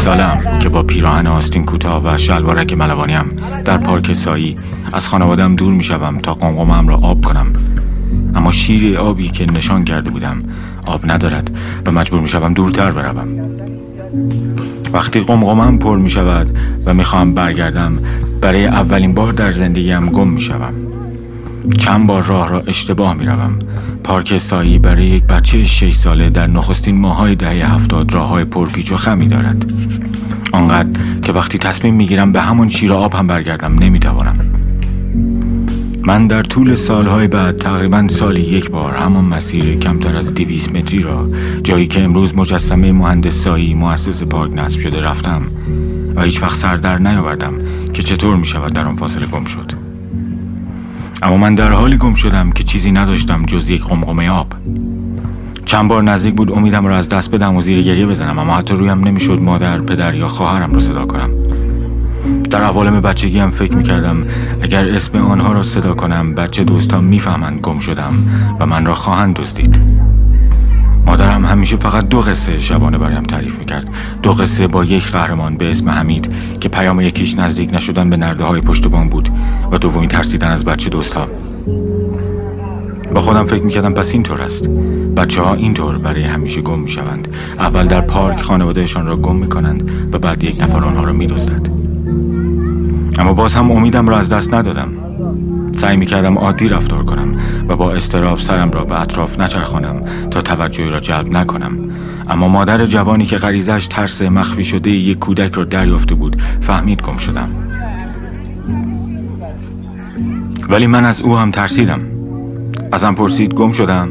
سالم که با پیراهن آستین کوتاه و شلوارک ملوانیم در پارک سایی از خانوادم دور می شوم تا قمقمم را آب کنم. اما شیر آبی که نشان کرده بودم آب ندارد و مجبور می شوم دورتر بروم. وقتی قمقمم پر می شود و می خواهم برگردم برای اولین بار در زندگیم گم می شوم چند بار راه را اشتباه می روم پارک سایی برای یک بچه شش ساله در نخستین ماهای دهه هفتاد راه های پرپیچ و خمی دارد. آنقدر که وقتی تصمیم می گیرم به همون شیر آب هم برگردم نمی توانم من در طول سالهای بعد تقریبا سالی یک بار همان مسیر کمتر از دیویس متری را جایی که امروز مجسمه مهندس سایی مؤسس پارک نصب شده رفتم و هیچ وقت سر نیاوردم که چطور می شود در آن فاصله گم شد. اما من در حالی گم شدم که چیزی نداشتم جز یک قمقمه آب. چند بار نزدیک بود امیدم را از دست بدم و زیر گریه بزنم اما حتی رویم نمی‌شد مادر پدر یا خواهرم را صدا کنم. در عوالم بچگی هم فکر می‌کردم اگر اسم آنها را صدا کنم بچه دوستان می‌فهمند گم شدم و من را خواهند دزدید. مادرم همیشه فقط دو قصه شبانه برایم تعریف می‌کرد. دو قصه با یک قهرمان به اسم حمید که پیام یکیش نزدیک نشدن به نرده های پشت بام بود و دومی ترسیدن از بچه دوست ها با خودم فکر می‌کردم پس اینطور است. بچه ها اینطور برای همیشه گم می‌شوند. اول در پارک خانوادهشان را گم می‌کنند و بعد یک نفر آنها را میدزدد. اما باز هم امیدم را از دست ندادم. سعی می کردم عادی رفتار کنم و با استراب سرم را به اطراف نچرخانم تا توجهی را جلب نکنم. اما مادر جوانی که غریزش ترس مخفی شده یک کودک را دریافته بود فهمید گم شدم. ولی من از او هم ترسیدم. ازم پرسید گم شدم؟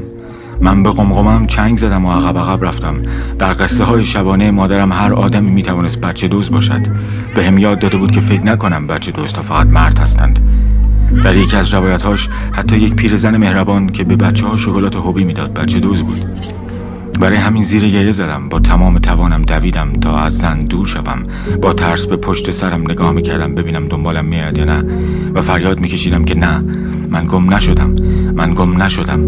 من به قمقمم چنگ زدم و عقب عقب رفتم. در قصه های شبانه مادرم هر آدمی می‌توانست بچه دوست باشد. به هم یاد داده بود که فکر نکنم بچه دوست فقط مرد هستند. در یکی از روایتهاش حتی یک پیرزن مهربان که به بچه ها شکلات هوبی می‌داد بچه دوز بود. برای همین زیر گریه زدم با تمام توانم دویدم تا از زن دور شوم. با ترس به پشت سرم نگاه می‌کردم ببینم دنبالم میاد یا نه و فریاد میکشیدم که نه من گم نشدم من گم نشدم.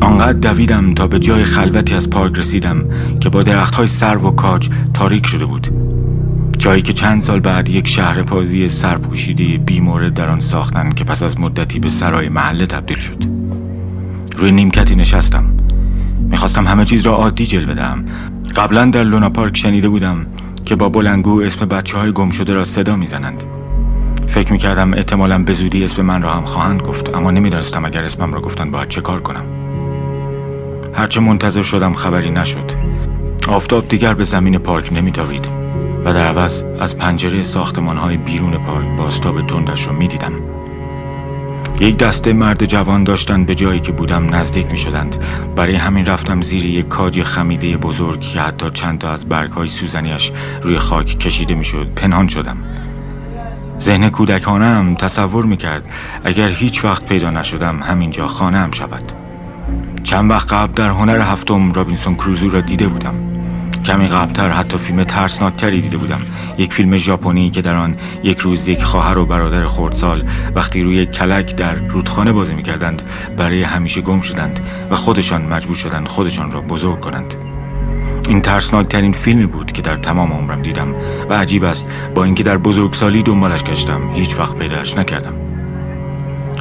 آنقدر دویدم تا به جای خلوتی از پارک رسیدم که با درختهای سرو و کاج تاریک شده بود. جایی که چند سال بعد یک شهر پازی سرپوشیده بیمورد در آن ساختن که پس از مدتی به سرای محله تبدیل شد. روی نیمکتی نشستم. می‌خواستم همه چیز را عادی جلوه دهم قبلا در لونا پارک شنیده بودم که با بلنگو اسم بچه های گم شده را صدا می‌زنند. فکر می‌کردم احتمالا به زودی اسم من را هم خواهند گفت اما نمی‌دانستم اگر اسمم را گفتن باید چه کار کنم. هرچه منتظر شدم خبری نشد. آفتاب دیگر به زمین پارک نمیتابید و در عوض از پنجره ساختمان های بیرون پارک باستاب تندش را می‌دیدم. یک دسته مرد جوان داشتن به جایی که بودم نزدیک می شدند برای همین رفتم زیر یک کاج خمیده بزرگ که حتی چند تا از برگ های سوزنیش روی خاک کشیده می شد پنهان شدم. ذهن کودکانم تصور می کرد اگر هیچ وقت پیدا نشدم همینجا خانه هم شود. چند وقت قبل در هنر هفتم رابینسون کروزو را دیده بودم. کمی قبلتر حتی فیلم ترسناکتری دیده بودم. یک فیلم ژاپنی که در آن یک روز یک خواهر و برادر خردسال وقتی روی کلک در رودخانه بازی می‌کردند برای همیشه گم شدند و خودشان مجبور شدند خودشان را بزرگ کنند. این ترسناکترین فیلمی بود که در تمام عمرم دیدم و عجیب است. با اینکه در بزرگسالی دنبالش گشتم هیچ وقت پیداش نکردم.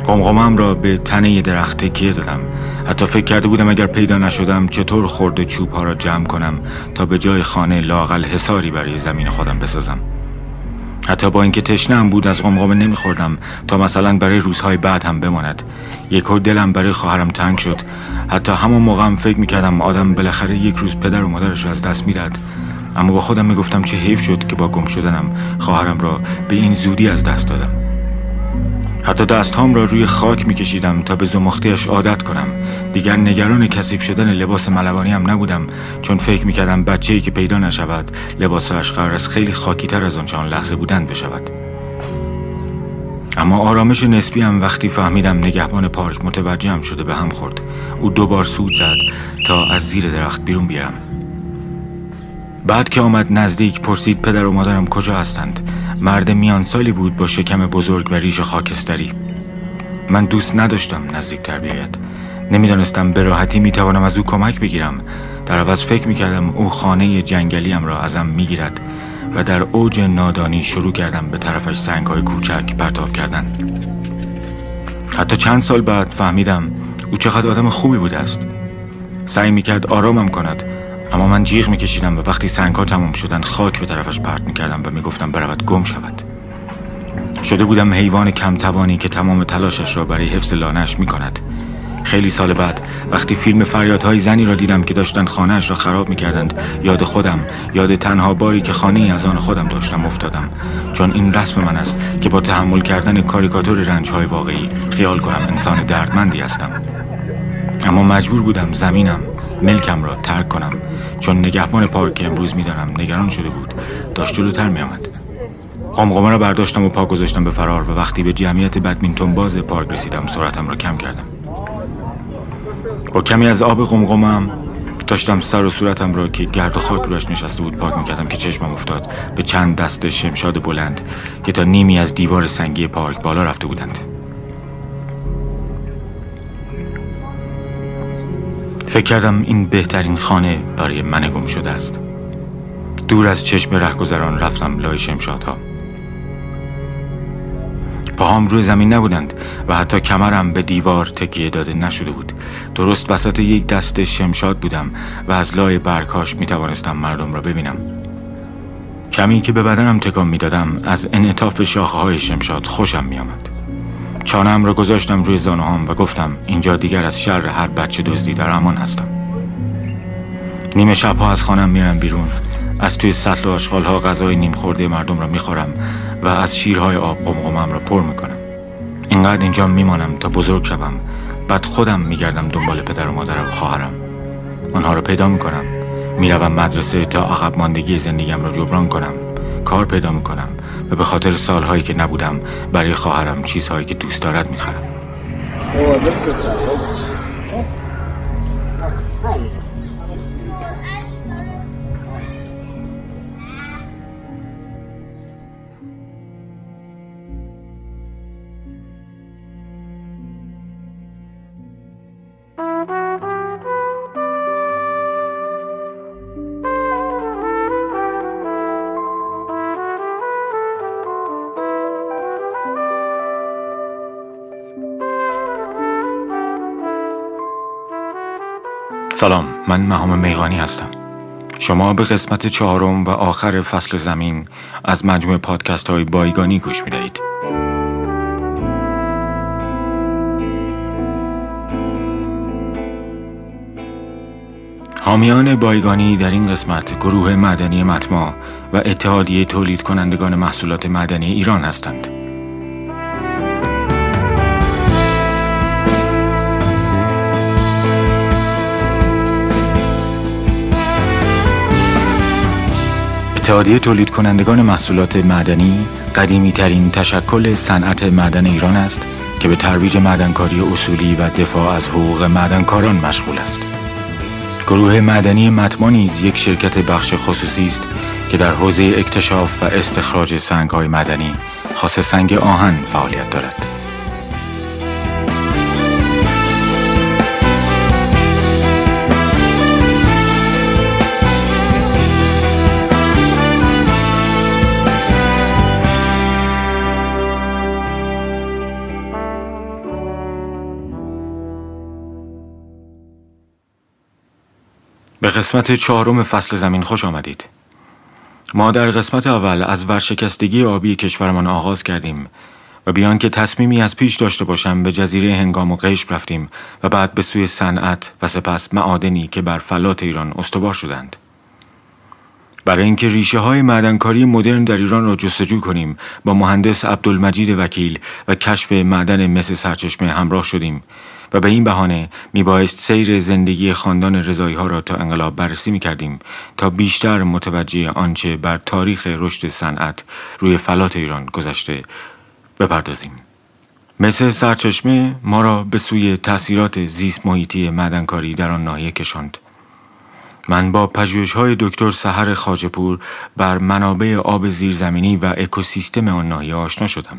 قمقمم را به تنه درخت تکیه دادم. حتی فکر کرده بودم اگر پیدا نشدم چطور خورده چوب ها را جمع کنم تا به جای خانه لاقل حساری برای زمین خودم بسازم. حتی با اینکه تشنه بود از قمقمه نمیخوردم تا مثلا برای روزهای بعد هم بماند. یک دلم برای خواهرم تنگ شد. حتی همون موقع هم فکر می‌کردم آدم بالاخره یک روز پدر و مادرش را از دست می‌داد اما با خودم می‌گفتم چه حیف شد که با گم شدنم خواهرم را به این زودی از دست دادم. حتی دستهام را روی خاک میکشیدم تا به زمختیش عادت کنم. دیگر نگران کثیف شدن لباس ملوانی هم نبودم چون فکر می‌کردم بچه ای که پیدا نشود لباسهایش قرار است خیلی خاکیتر از آنچه آن لحظه بودن بشود. اما آرامش نسبی هم وقتی فهمیدم نگهبان پارک متوجهم شده به هم خورد. او دوبار سود زد تا از زیر درخت بیرون بیارم بعد که آمد نزدیک پرسید پدر و مادرم کجا هستند. مرد میان سالی بود با شکم بزرگ و ریش خاکستری. من دوست نداشتم نزدیک تر بیاید. نمی‌دانستم به راحتی می‌توانم از او کمک بگیرم. در عوض فکر می‌کردم او خانه جنگلیم را ازم می‌گیرد و در اوج نادانی شروع کردم به طرفش سنگ های کوچک پرتاب کردن. حتی چند سال بعد فهمیدم او چقدر آدم خوبی بوده است. سعی می‌کرد آرامم کند. اما من جیغ میکشیدم و وقتی سنگ ها تمام شدن خاک به طرفش پرت می‌کردم و می‌گفتم برود گم شود. شده بودم حیوان کم توانی که تمام تلاشش را برای حفظ لانش می‌کند. خیلی سال بعد وقتی فیلم فریادهای زنی را دیدم که داشتن خانهاش را خراب می‌کردند یاد خودم یاد تنها باری که خانه از آن خودم داشتم افتادم. چون این رسم من است که با تحمل کردن کاریکاتور رنجهای واقعی خیال کنم انسان دردمندی هستم. اما مجبور بودم زمینم ملکم را ترک کنم. چون نگهبان پارک امروز می‌دانم نگران شده بود. داشت جلوتر میآمد. قمقمه را برداشتم و پا گذاشتم به فرار و وقتی به جمعیت بدمینتون باز پارک رسیدم سرعتم را کم کردم. با کمی از آب قمقمم داشتم سر و صورتم را که گرد و خاک روش نشسته بود پاک می‌کردم که چشمم افتاد به چند دست شمشاد بلند که تا نیمی از دیوار سنگی پارک بالا رفته بودند. فکر کردم این بهترین خانه برای من گم شده است. دور از چشم رهگذران رفتم لای شمشادها. پاهام روی زمین نبودند و حتی کمرم به دیوار تکیه داده نشده بود. درست وسط یک دست شمشاد بودم و از لای برکاش می توانستم مردم را ببینم. کمی که به بدنم تکان می دادم از انعطاف شاخه های شمشاد خوشم می آمد چانم را گذاشتم روی زانوهام و گفتم اینجا دیگر از شر هر بچه دزدی در امان هستم. نیمه شبها از خانم میرم بیرون. از توی سطل و آشغال ها غذای نیم خورده مردم را می‌خورم و از شیرهای آب قمقمم را پر می‌کنم. اینقدر اینجا میمانم تا بزرگ شوم. بعد خودم میگردم دنبال پدر و مادرم و خواهرم. آنها را پیدا می‌کنم. می‌روم مدرسه تا عقب ماندگی زندگیم را جبران کنم. کار پیدا می‌کنم و به خاطر سالهایی که نبودم برای خواهرم چیزهایی که دوست دارد می‌خرم. سلام من مهام میغانی هستم شما به قسمت چهارم و آخر فصل زمین از مجموع پادکست های بایگانی گوش می دهید. حامیان بایگانی در این قسمت گروه مدنی متما و اتحادیه تولید کنندگان محصولات مدنی ایران هستند. اتحادیه تولید کنندگان محصولات معدنی قدیمی ترین تشکل صنعت معدن ایران است که به ترویج معدنکاری اصولی و دفاع از حقوق معدنکاران مشغول است. گروه معدنی متما نیز یک شرکت بخش خصوصی است که در حوزه اکتشاف و استخراج سنگ‌های معدنی خاص سنگ آهن فعالیت دارد. به قسمت چهارم فصل زمین خوش آمدید. ما در قسمت اول از ورشکستگی آبی کشورمان آغاز کردیم و بیان که تصمیمی از پیش داشته باشم به جزیره هنگام و قیش رفتیم و بعد به سوی صنعت و سپس معادنی که بر فلات ایران استوار شدند. برای اینکه ریشه های معدنکاری مدرن در ایران را جستجو کنیم با مهندس عبدالمجید وکیل و کشف معدن مس سرچشمه همراه شدیم و به این بهانه میبایست سیر زندگی خاندان رضایی ها را تا انقلاب بررسی می کردیم تا بیشتر متوجه آنچه بر تاریخ رشد صنعت روی فلات ایران گذشته بپردازیم. مثل سرچشمه ما را به سوی تاثیرات زیست محیطی معدنکاری در آن ناحیه کشاند. من با پژوهش های دکتر سحر خاجپور بر منابع آب زیرزمینی و اکوسیستم آن ناحیه آشنا شدم.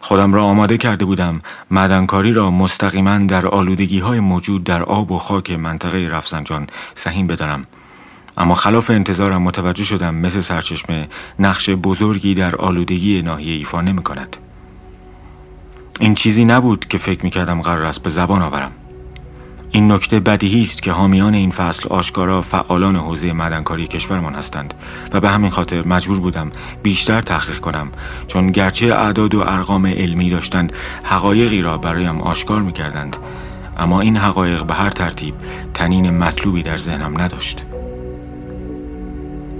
خودم را آماده کرده بودم مدنکاری را مستقیما در آلودگی های موجود در آب و خاک منطقه رفسنجان سهیم بدانم اما خلاف انتظارم متوجه شدم مثل سرچشمه نقش بزرگی در آلودگی ناحیه ایفا نمی کند. این چیزی نبود که فکر می کردم قرار است به زبان آورم. این نکته بدیهی است که حامیان این فصل آشکارا فعالان حوزه مدنکاری کشورمان هستند و به همین خاطر مجبور بودم بیشتر تحقیق کنم چون گرچه اعداد و ارقام علمی داشتند حقایقی را برایم آشکار می کردند اما این حقایق به هر ترتیب تنین مطلوبی در ذهنم نداشت.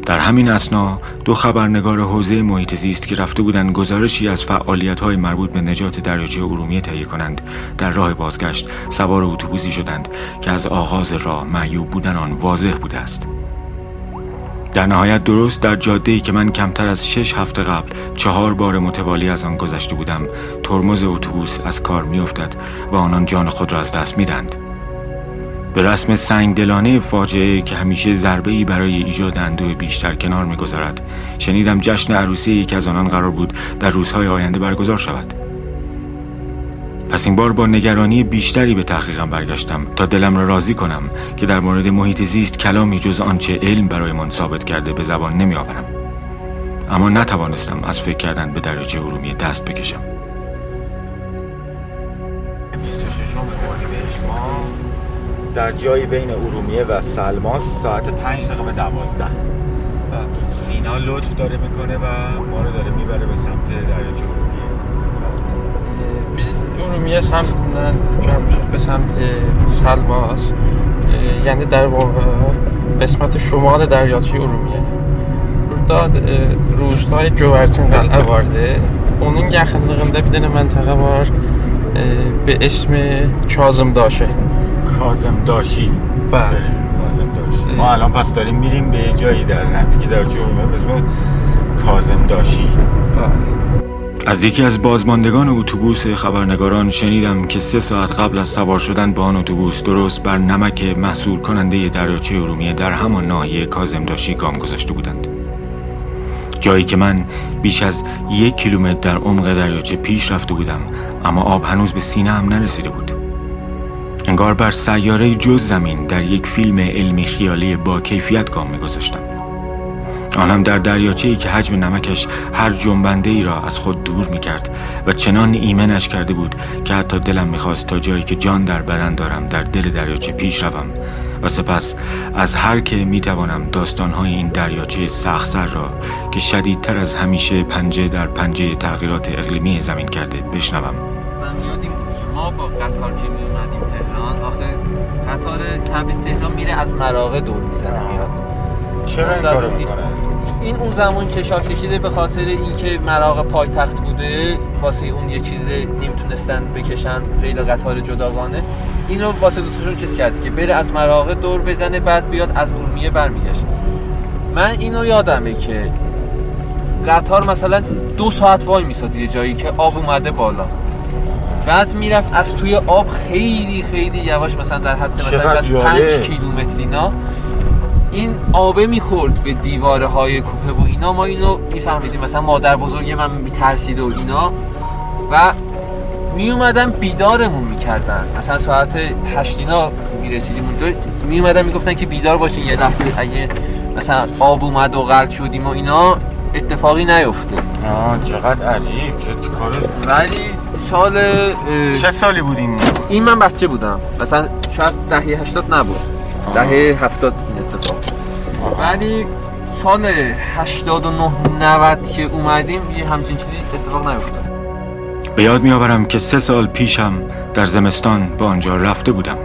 در همین اسنا دو خبرنگار حوزه محیط زیست که رفته بودند گزارشی از فعالیت های مربوط به نجات دریاچه ارومیه تهیه کنند در راه بازگشت سوار اتوبوسی شدند که از آغاز راه معیوب بودن آن واضح بوده است. در نهایت درست در جاده که من کمتر از شش هفته قبل چهار بار متوالی از آن گذشته بودم ترمز اتوبوس از کار میافتد و آنان جان خود را از دست می‌دهند. به رسم سنگدلانه فاجعه که همیشه ضربه ای برای ایجاد اندوه بیشتر کنار می‌گذارد شنیدم جشن عروسی یکی از آنان قرار بود در روزهای آینده برگزار شود. پس این بار با نگرانی بیشتری به تحقیقم برگشتم تا دلم را راضی کنم که در مورد محیط زیست کلامی جز آنچه علم برایمان ثابت کرده به زبان نمی آورم. اما نتوانستم از فکر کردن به دریاچه ارومیه دست بکشم. در جایی بین ارومیه و سلماس ساعت پنج دقیقه به دوازده سینا لطف داره می‌کنه و ما رو داره می‌بره به سمت دریاچه ارومیه ارومیه به سمت سلماس یعنی در واقع قسمت شمال دریاچه ارومیه burada روستای جوورتین قلعه. Onun yaxınlığında bir dənə məntəqə var به اسم Kazım daşı. کازم داشی. بله. کازم داشی. ما الان پس داریم میریم به جایی در نزدیکی در جمعه به اسم کازم داشی. بله. از یکی از بازماندگان اتوبوس خبرنگاران شنیدم که سه ساعت قبل از سوار شدن به آن اتوبوس درست بر نمک محصول کننده دریاچه ارومیه در همان ناحیه کازم داشی گام گذاشته بودند. جایی که من بیش از یک کیلومتر در عمق دریاچه پیش رفته بودم اما آب هنوز به سینه هم نرسیده بود. انگار بر سیاره جز زمین در یک فیلم علمی خیالی با کیفیت گام میگذاشتم. آنم در دریاچه ای که حجم نمکش هر جنبنده ای را از خود دور می کرد و چنان ایمنش کرده بود که حتی دلم می‌خواست تا جایی که جان در بدن دارم در دل دریاچه پیش روم و سپس از هر که می توانم داستانهای این دریاچه سخسر را که شدیدتر از همیشه پنجه در پنجه تغییرات اقلیمی زمین کرده بشنوم. ما با قطار که قطار تبریز تهران میره از مراغه دور می‌زنه میاد. چرا این کارو این اون زمان که شاه کشیده به خاطر اینکه مراغ پایتخت بوده واسه اون یه چیز نمی‌تونستن بکشن ریل قطار جداگانه. این رو واسه دوستشون چیز کرد که بره از مراغه دور بزنه بعد بیاد از ارومیه برمیگشت. من اینو یادمه که قطار مثلا دو ساعت وای میساد یه جایی که آب اومده بالا. بعد می‌رفت از توی آب خیلی خیلی یواش مثلا در حد مثلا 5 کیلومتر اینا. این آبه می‌خورد به دیواره های کوپه و اینا. ما اینو میفهمیدیم. مثلا مادر بزرگ من میترسید و اینا. و می اومدن بیدارمون می‌کردن. مثلا ساعت هشت اینا می‌رسیدیم اونجا. می اومدن می‌گفتن که بیدار باشین یه لحظه. اگه مثلا آب اومد و غرق شدیم و اینا اتفاقی نیفته. آه چقدر عجیب چه کار ولی سال چه سالی بودیم؟ این من بچه بودم. مثلا شاید دهه 80 نبود. دهه 70 این اتفاق. ولی سال 89 90 که اومدیم یه همچین چیزی اتفاق نیفتاد. به یاد میآورم که سه سال پیشم در زمستان به آنجا رفته بودم.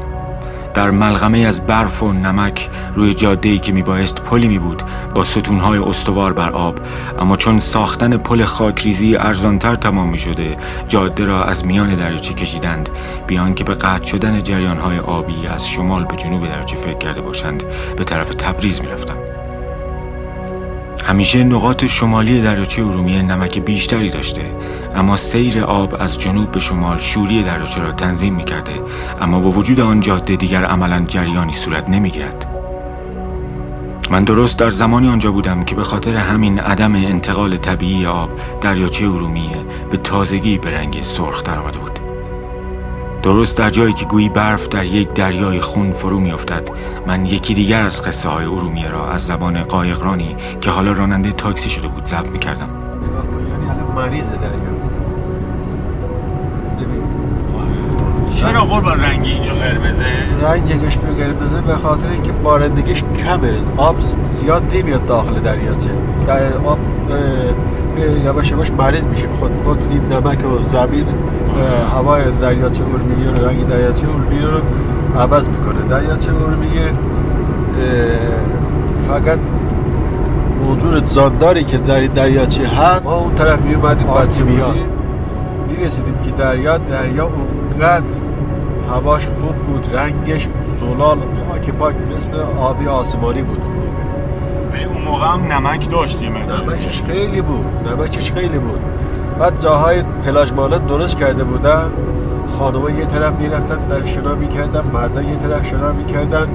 در ملغمه از برف و نمک روی جاده که میبایست پلی می بود با ستونهای استوار بر آب اما چون ساختن پل خاکریزی ارزانتر تمام می شده جاده را از میان دریاچه کشیدند بیان که به قطع شدن جریانهای آبی از شمال به جنوب دریاچه فکر کرده باشند به طرف تبریز می رفتم. همیشه نقاط شمالی دریاچه ارومیه نمک بیشتری داشته اما سیر آب از جنوب به شمال شوری دریاچه را تنظیم می کرده اما با وجود آن جاده دیگر عملا جریانی صورت نمی گیرد. من درست در زمانی آنجا بودم که به خاطر همین عدم انتقال طبیعی آب دریاچه ارومیه به تازگی به رنگ سرخ درآمده بود درست در جایی که گویی برف در یک دریای خون فرو میافتد. من یکی دیگر از قصه های ارومیه را از زبان قایقرانی که حالا راننده تاکسی شده بود ضبط می‌کردم. یعنی مریض دریا چرا قربان رنگی اینجا قرمزه؟ رنگش به قرمزه به خاطر اینکه بارندگیش کمه. آب زیاد نمیاد داخل دریاچه. در آب یواش یواش مریض میشه. خود خود این نمک و زمین هوای دریاچه ارومیه رو رنگ دریاچه ارومیه رو عوض می‌کنه. دریاچه ارومیه فقط موجود زانداری که در دریاچه هست ما اون طرف میومدیم بچه میاد می‌رسیدیم که دریا دریا اونقدر هواش خوب بود رنگش زلال پاک پاک مثل آبی آسمانی بود. ولی اون موقع هم نمک داشتیم نمکش خیلی بود نمکش خیلی بود. بعد جاهای پلاژ مالت درست کرده بودن خانوما یه طرف می‌رفتن در شنا می‌کردن مردا یه طرف شنا می‌کردن.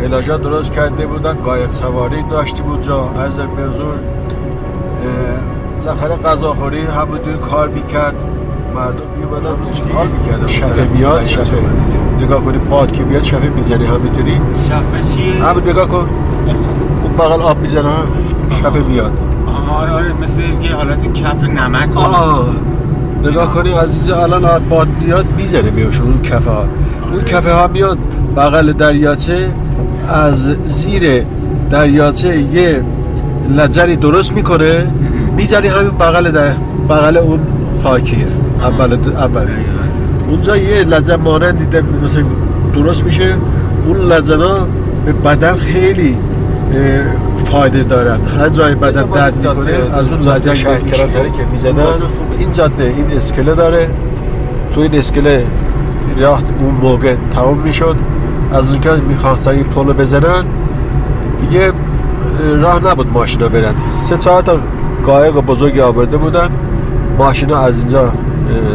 پلاژا درست کرده بودن قایق سواری داشتی بود جا. از بزرگ بالاخره غذاخوری همون کار می‌کرد. مردم میومدن اشتغال می‌کردن شفه میاد شفه نگاه کنی باد که بیاد شفه می‌زنی همینطوری شفه چیه؟ همین نگاه کن. اون بغل آب می‌زنه شفه میاد. آره آره مثل یه حالت کف نمک آه. نگاه کنی از اینجا الان باد میاد می‌زنه میوشون اون کفه ها. اون کفه ها میاد. بغل دریاچه از زیر دریاچه یه لجری درست می‌کنه می‌ذاری همین بغل در بغل اون خاکیه. اول اول. اونجا یه لجن دیده مثلا درست میشه. اون لجنا به بدن خیلی فایده دارن. هر جای بدن درد می‌کنه از اون لجن شهکران داره که می‌زدن این جاده این اسکله داره. تو این اسکله راه اون موقع تمام می‌شد. از اون که می‌خواستن این پولو بزنن. دیگه راه نبود ماشینا برن. سه ساعت قایق بزرگی آورده بودن. ماشینا از اینجا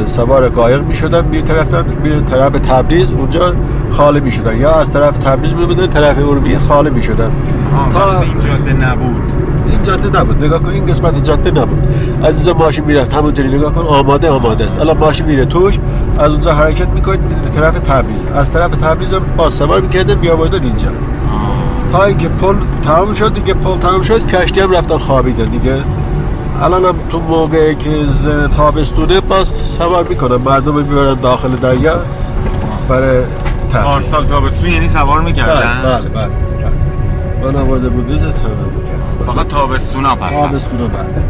سوار قایق می شدن می طرف می طرف تبریز اونجا خالی می شدن یا از طرف تبریز می بودن طرف ارومیه خالی می شدن تا این جاده نبود. این جاده نبود. نگاه کن این قسمت جاده نبود. از اینجا ماشین می‌رفت. همونطوری نگاه کن آماده آماده است. الان ماشین میره توش از اونجا حرکت می‌کنید به طرف تبریز. از طرف تبریز هم با سوار می‌کردن بیاوردن اینجا. تا اینکه پل تمام شد دیگه پل تمام شد کشتی هم رفتن خوابیدن دیگه. الان هم تو موقعی که تابستونه باز سوار می‌کنن مردم می‌برن داخل دریا برای تفریح. سال تابستون یعنی سوار می‌کردن؟ بله بله بله من آورده بوده سوار فقط تابستون ها پس تابستون بله.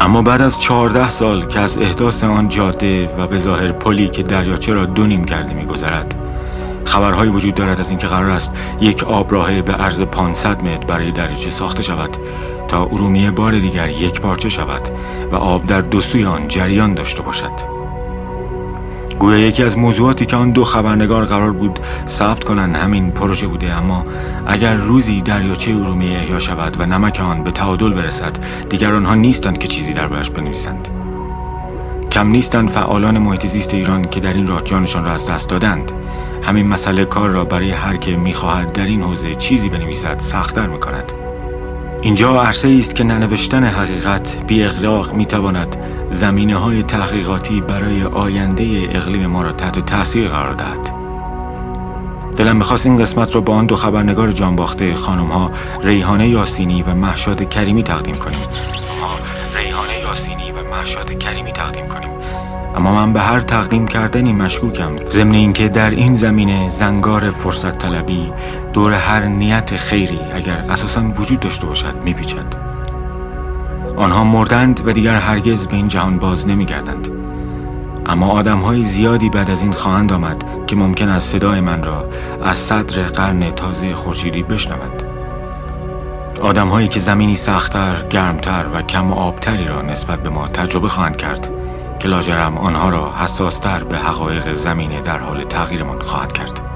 اما بعد از چهارده سال که از احداث آن جاده و به ظاهر پلی که دریاچه را دو نیم کرده میگذرد خبرهایی وجود دارد از اینکه قرار است یک آبراهه به عرض 500 متر برای دریاچه ساخته شود تا ارومیه بار دیگر یک پارچه شود و آب در دو سوی آن جریان داشته باشد. گویا یکی از موضوعاتی که آن دو خبرنگار قرار بود ثبت کنند همین پروژه بوده اما اگر روزی دریاچه ارومیه احیا شود و نمک آن به تعادل برسد دیگر آنها نیستند که چیزی دربارش بنویسند. کم نیستند فعالان محیط زیست ایران که در این راه جانشان را از دست دادند. همین مسئله کار را برای هر که می‌خواهد در این حوزه چیزی بنویسد سختتر می‌کند اینجا عرصه است که ننوشتن حقیقت بی اغراق می تواند زمینه های تحقیقاتی برای آینده اقلیم ما را تحت تاثیر قرار دهد. دلم می‌خواست این قسمت را با آن دو خبرنگار جانباخته خانم ها ریحانه یاسینی و محشاد کریمی تقدیم کنیم. ریحانه یاسینی و محشاد کریمی تقدیم کنیم. اما من به هر تقدیم کردنی مشکوکم. ضمن اینکه در این زمینه زنگار فرصت طلبی دور هر نیت خیری اگر اساسا وجود داشته باشد میپیچد. آنها مردند و دیگر هرگز به این جهان باز نمیگردند. اما آدم های زیادی بعد از این خواهند آمد که ممکن است صدای من را از صدر قرن تازه خورشیدی بشنوند. آدم هایی که زمینی سختتر، گرمتر و کم آبتری را نسبت به ما تجربه خواهند کرد. که لاجرم آنها را حساستر به حقایق زمینه در حال تغییرمان خواهد کرد.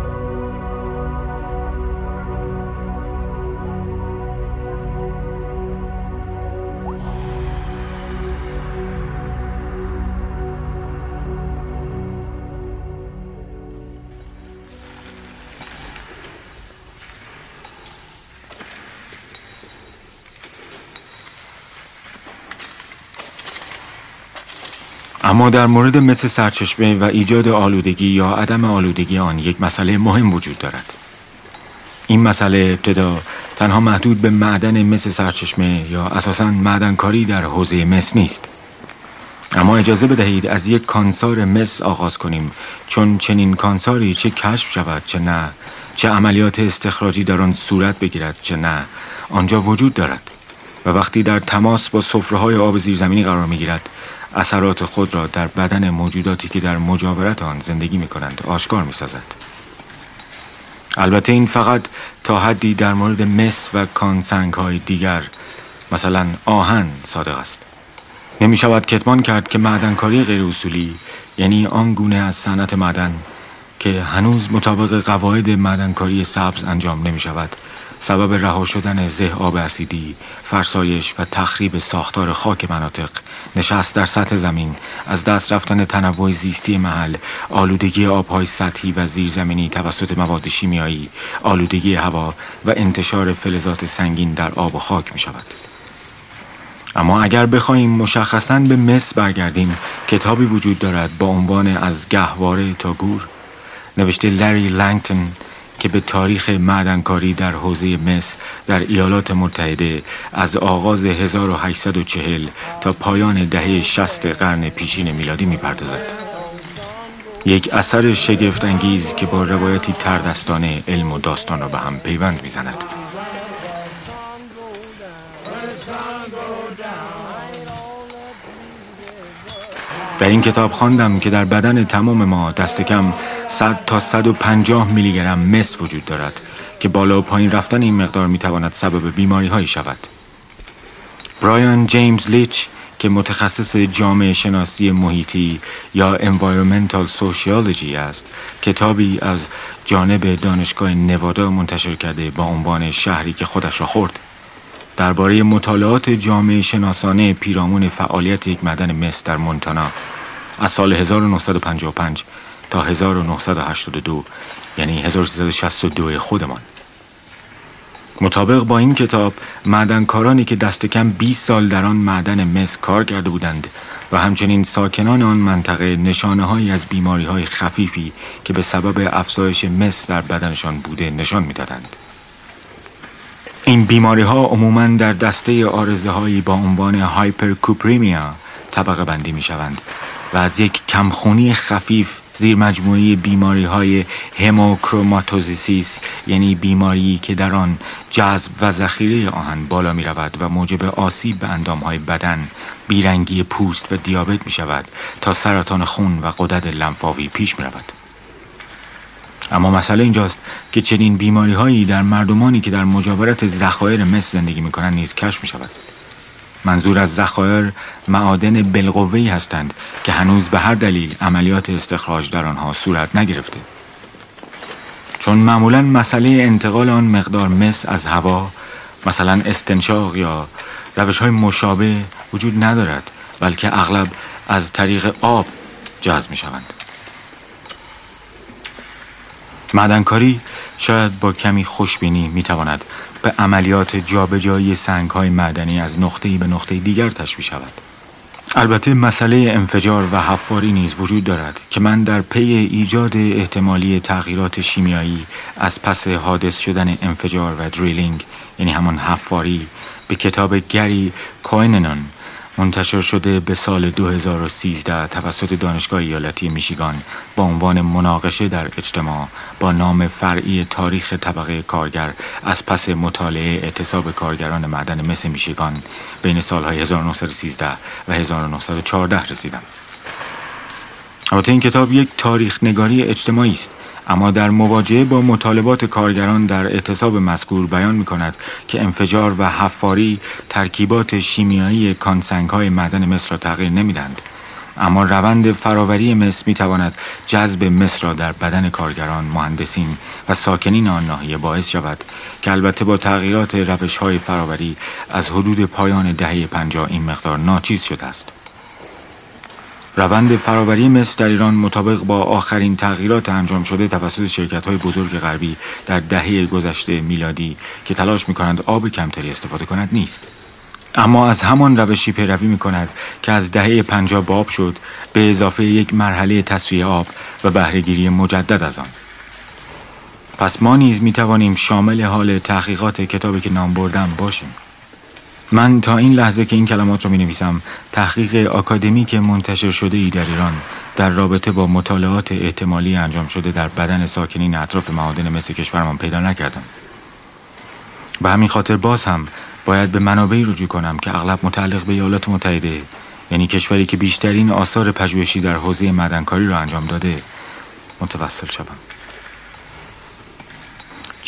اما در مورد مثل سرچشمه و ایجاد آلودگی یا عدم آلودگی آن یک مسئله مهم وجود دارد. این مسئله ابتدا تنها محدود به معدن مس سرچشمه یا اساسا معدنکاری در حوزه مس نیست. اما اجازه بدهید از یک کانسار مس آغاز کنیم چون چنین کانساری چه کشف شود چه نه چه عملیات استخراجی در آن صورت بگیرد چه نه آنجا وجود دارد. و وقتی در تماس با های آب زیرزمینی قرار می گیرد اثرات خود را در بدن موجوداتی که در مجاورت آن زندگی می کنند آشکار می سازد. البته این فقط تا حدی در مورد مس و کانسنگ های دیگر مثلا آهن صادق است نمی شود کتمان کرد که معدنکاری غیر اصولی یعنی آن گونه از صنعت معدن که هنوز مطابق قواعد معدنکاری سبز انجام نمی شود سبب رها شدن زه آب اسیدی، فرسایش و تخریب ساختار خاک مناطق، نشست در سطح زمین، از دست رفتن تنوع زیستی محل، آلودگی آبهای سطحی و زیرزمینی توسط مواد شیمیایی، آلودگی هوا و انتشار فلزات سنگین در آب و خاک می شود. اما اگر بخواهیم مشخصا به مس برگردیم کتابی وجود دارد با عنوان از گهواره تا گور نوشته لری لنگتون که به تاریخ معدنکاری در حوزه مس در ایالات متحده از آغاز 1840 تا پایان دهه 60 قرن پیشین میلادی می‌پردازد. یک اثر شگفت انگیز که با روایتی تردستانه علم و داستان را به هم پیوند می‌زند. در این کتاب خواندم که در بدن تمام ما دست کم 100 تا 150 میلی گرم مس وجود دارد که بالا و پایین رفتن این مقدار می تواند سبب بیماری هایی شود. برایان جیمز لیچ که متخصص جامعه شناسی محیطی یا environmental sociology است کتابی از جانب دانشگاه نوادا منتشر کرده با عنوان شهری که خودش را خورد درباره مطالعات جامعه شناسانه پیرامون فعالیت یک مدن مس در مونتانا از سال 1955 تا 1982 یعنی 1362 خودمان مطابق با این کتاب معدنکارانی که دست کم 20 سال در آن معدن مس کار کرده بودند و همچنین ساکنان آن منطقه نشانه هایی از بیماری های خفیفی که به سبب افزایش مس در بدنشان بوده نشان می‌دادند. این بیماری ها عموما در دسته آرزه هایی با عنوان هایپرکوپریمیا طبقه بندی می شوند و از یک کمخونی خفیف زیر مجموعه بیماری های هموکروماتوزیسیس یعنی بیماری که در آن جذب و ذخیره آهن بالا می رود و موجب آسیب به اندام های بدن بیرنگی پوست و دیابت می شود تا سرطان خون و قدرت لنفاوی پیش می رود. اما مسئله اینجاست که چنین بیماری هایی در مردمانی که در مجاورت ذخایر مس زندگی می کنند نیز کشف می شود. منظور از ذخایر معادن بالقوه‌ای هستند که هنوز به هر دلیل عملیات استخراج در آنها صورت نگرفته چون معمولا مسئله انتقال آن مقدار مس از هوا مثلا استنشاق یا روش های مشابه وجود ندارد بلکه اغلب از طریق آب جذب می شوند معدنکاری شاید با کمی خوشبینی می تواند به عملیات جابجایی سنگ های معدنی از نقطه‌ای به نقطه دیگر تشبیه شود. البته مسئله انفجار و حفاری نیز وجود دارد که من در پی ایجاد احتمالی تغییرات شیمیایی از پس حادث شدن انفجار و دریلینگ یعنی همان حفاری به کتاب گری کویننان منتشر شده به سال 2013 توسط دانشگاه ایالتی میشیگان با عنوان مناقشه در اجتماع با نام فرعی تاریخ طبقه کارگر از پس مطالعه اعتصاب کارگران معدن مس میشیگان بین سالهای 1913 و 1914 رسیدم. البته این کتاب یک تاریخ نگاری اجتماعی است اما در مواجهه با مطالبات کارگران در اعتصاب مذکور بیان می کند که انفجار و حفاری ترکیبات شیمیایی کانسنگ های معدن مصر را تغییر نمیدند. اما روند فراوری مصر می تواند جذب مصر را در بدن کارگران، مهندسین و ساکنین آن ناحیه باعث شود که البته با تغییرات روش های فراوری از حدود پایان دهه پنجاه این مقدار ناچیز شده است. روند فراوری مصر در ایران مطابق با آخرین تغییرات انجام شده توسط شرکت های بزرگ غربی در دهه گذشته میلادی که تلاش می کنند آب کمتری استفاده کند نیست. اما از همان روشی پیروی می کند که از دهه پنجاه باب شد به اضافه یک مرحله تصفیه آب و بهرهگیری مجدد از آن پس ما نیز می توانیم شامل حال تحقیقات کتابی که نام بردم باشیم من تا این لحظه که این کلمات رو می نویسم تحقیق آکادمیک منتشر شده ای در ایران در رابطه با مطالعات احتمالی انجام شده در بدن ساکنین اطراف معادن مثل کشورمان پیدا نکردم. به همین خاطر باز هم باید به منابعی رجوع کنم که اغلب متعلق به ایالات متحده یعنی کشوری که بیشترین آثار پژوهشی در حوزه معدنکاری را انجام داده متوسل شوم.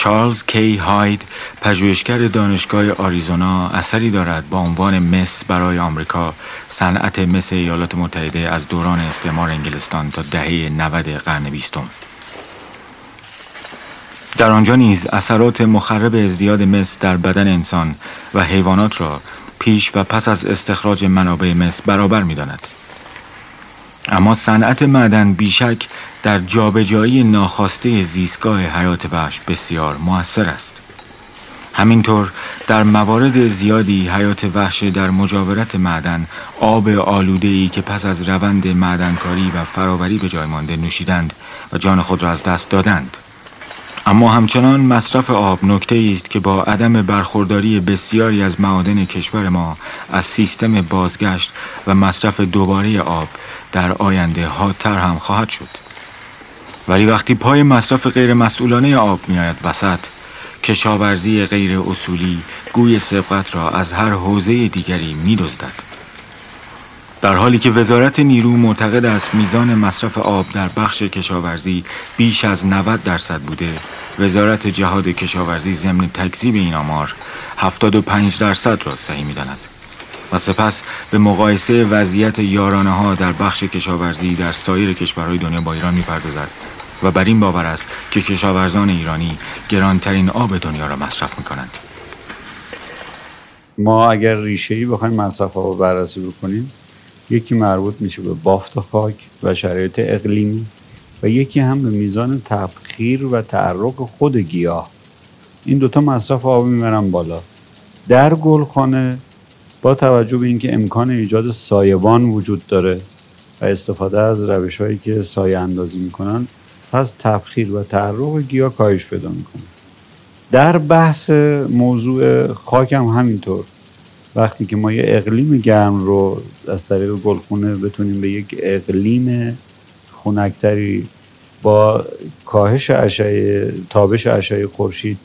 چارلز کی هاید پژوهشگر دانشگاه آریزونا اثری دارد با عنوان مس برای آمریکا صنعت مس ایالات متحده از دوران استعمار انگلستان تا دهه 90 قرن بیستم در آنجا نیز اثرات مخرب ازدیاد مس در بدن انسان و حیوانات را پیش و پس از استخراج منابع مس برابر می داند. اما صنعت معدن بیشک در جابجایی ناخواسته زیستگاه حیات وحش بسیار موثر است. همینطور در موارد زیادی حیات وحش در مجاورت معدن آب آلوده ای که پس از روند معدنکاری و فراوری به جای مانده نوشیدند و جان خود را از دست دادند. اما همچنان مصرف آب نکته است که با عدم برخورداری بسیاری از معادن کشور ما از سیستم بازگشت و مصرف دوباره آب در آینده حادتر هم خواهد شد ولی وقتی پای مصرف غیر مسئولانه آب میآید وسط کشاورزی غیر اصولی گوی سبقت را از هر حوزه دیگری می دزدد. در حالی که وزارت نیرو معتقد است میزان مصرف آب در بخش کشاورزی بیش از 90 درصد بوده وزارت جهاد کشاورزی ضمن تکذیب این آمار 75 درصد را صحیح می‌داند و سپس به مقایسه وضعیت یارانه ها در بخش کشاورزی در سایر کشورهای دنیا با ایران می‌پردازد و بر این باور است که کشاورزان ایرانی گرانترین آب دنیا را مصرف می کنند. ما اگر ریشه ای بخوایم مصرف آب بررسی بکنیم یکی مربوط میشه به بافت خاک و شرایط اقلیمی و یکی هم به میزان تبخیر و تعرق خود گیاه این دوتا مصرف آب می‌برن بالا در گلخانه با توجه به اینکه امکان ایجاد سایبان وجود داره و استفاده از روش هایی که سایه اندازی می‌کنن پس تبخیر و تعرق گیاه کاهش پیدا می‌کنه. در بحث موضوع خاک هم همینطور. وقتی که ما یه اقلیم گرم رو از طریق گلخونه بتونیم به یک اقلیم خونکتری با کاهش اشعه تابش اشعه خورشید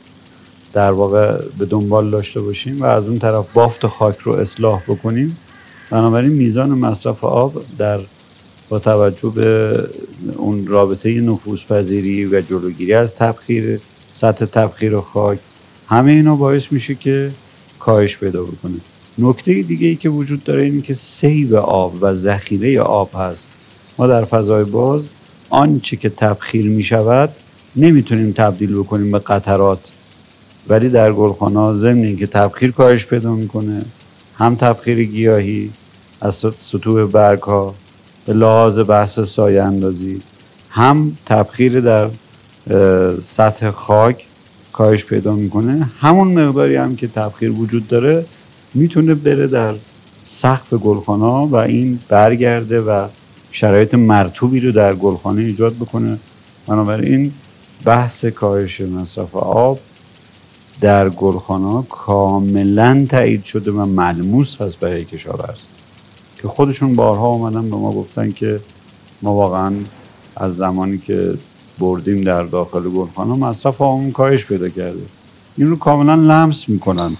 در واقع به دنبال داشته باشیم و از اون طرف بافت خاک رو اصلاح بکنیم. بنابراین میزان مصرف آب در با توجه به اون رابطه نفوذپذیری و جلوگیری از تبخیر سطح تبخیر خاک همه اینا باعث میشه که کاهش پیدا بکنه. نکته دیگه ای که وجود داره اینه که سیب آب و ذخیره آب هست. ما در فضای باز آنچه که تبخیر می شود نمی‌تونیم تبدیل بکنیم به قطرات. ولی در گلخانه ضمن اینکه تبخیر کاهش پیدا می‌کنه. هم تبخیر گیاهی از سطوح برگ ها به لحاظ بحث سایه اندازی هم تبخیر در سطح خاک کاهش پیدا می‌کنه. همون مقداری هم که تبخیر وجود داره می‌تونه بره در سقف گلخانه و این برگرده و شرایط مرتوبی رو در گلخانه ایجاد بکنه. بنابراین بحث کاهش مصرف آب در گلخانه کاملا تایید شده و ملموس هست برای کشاورز. که خودشون بارها آمدن به ما گفتن که ما واقعا از زمانی که بردیم در داخل گلخانه مصرف کاهش پیدا کرده این رو کاملا لمس می‌کنن.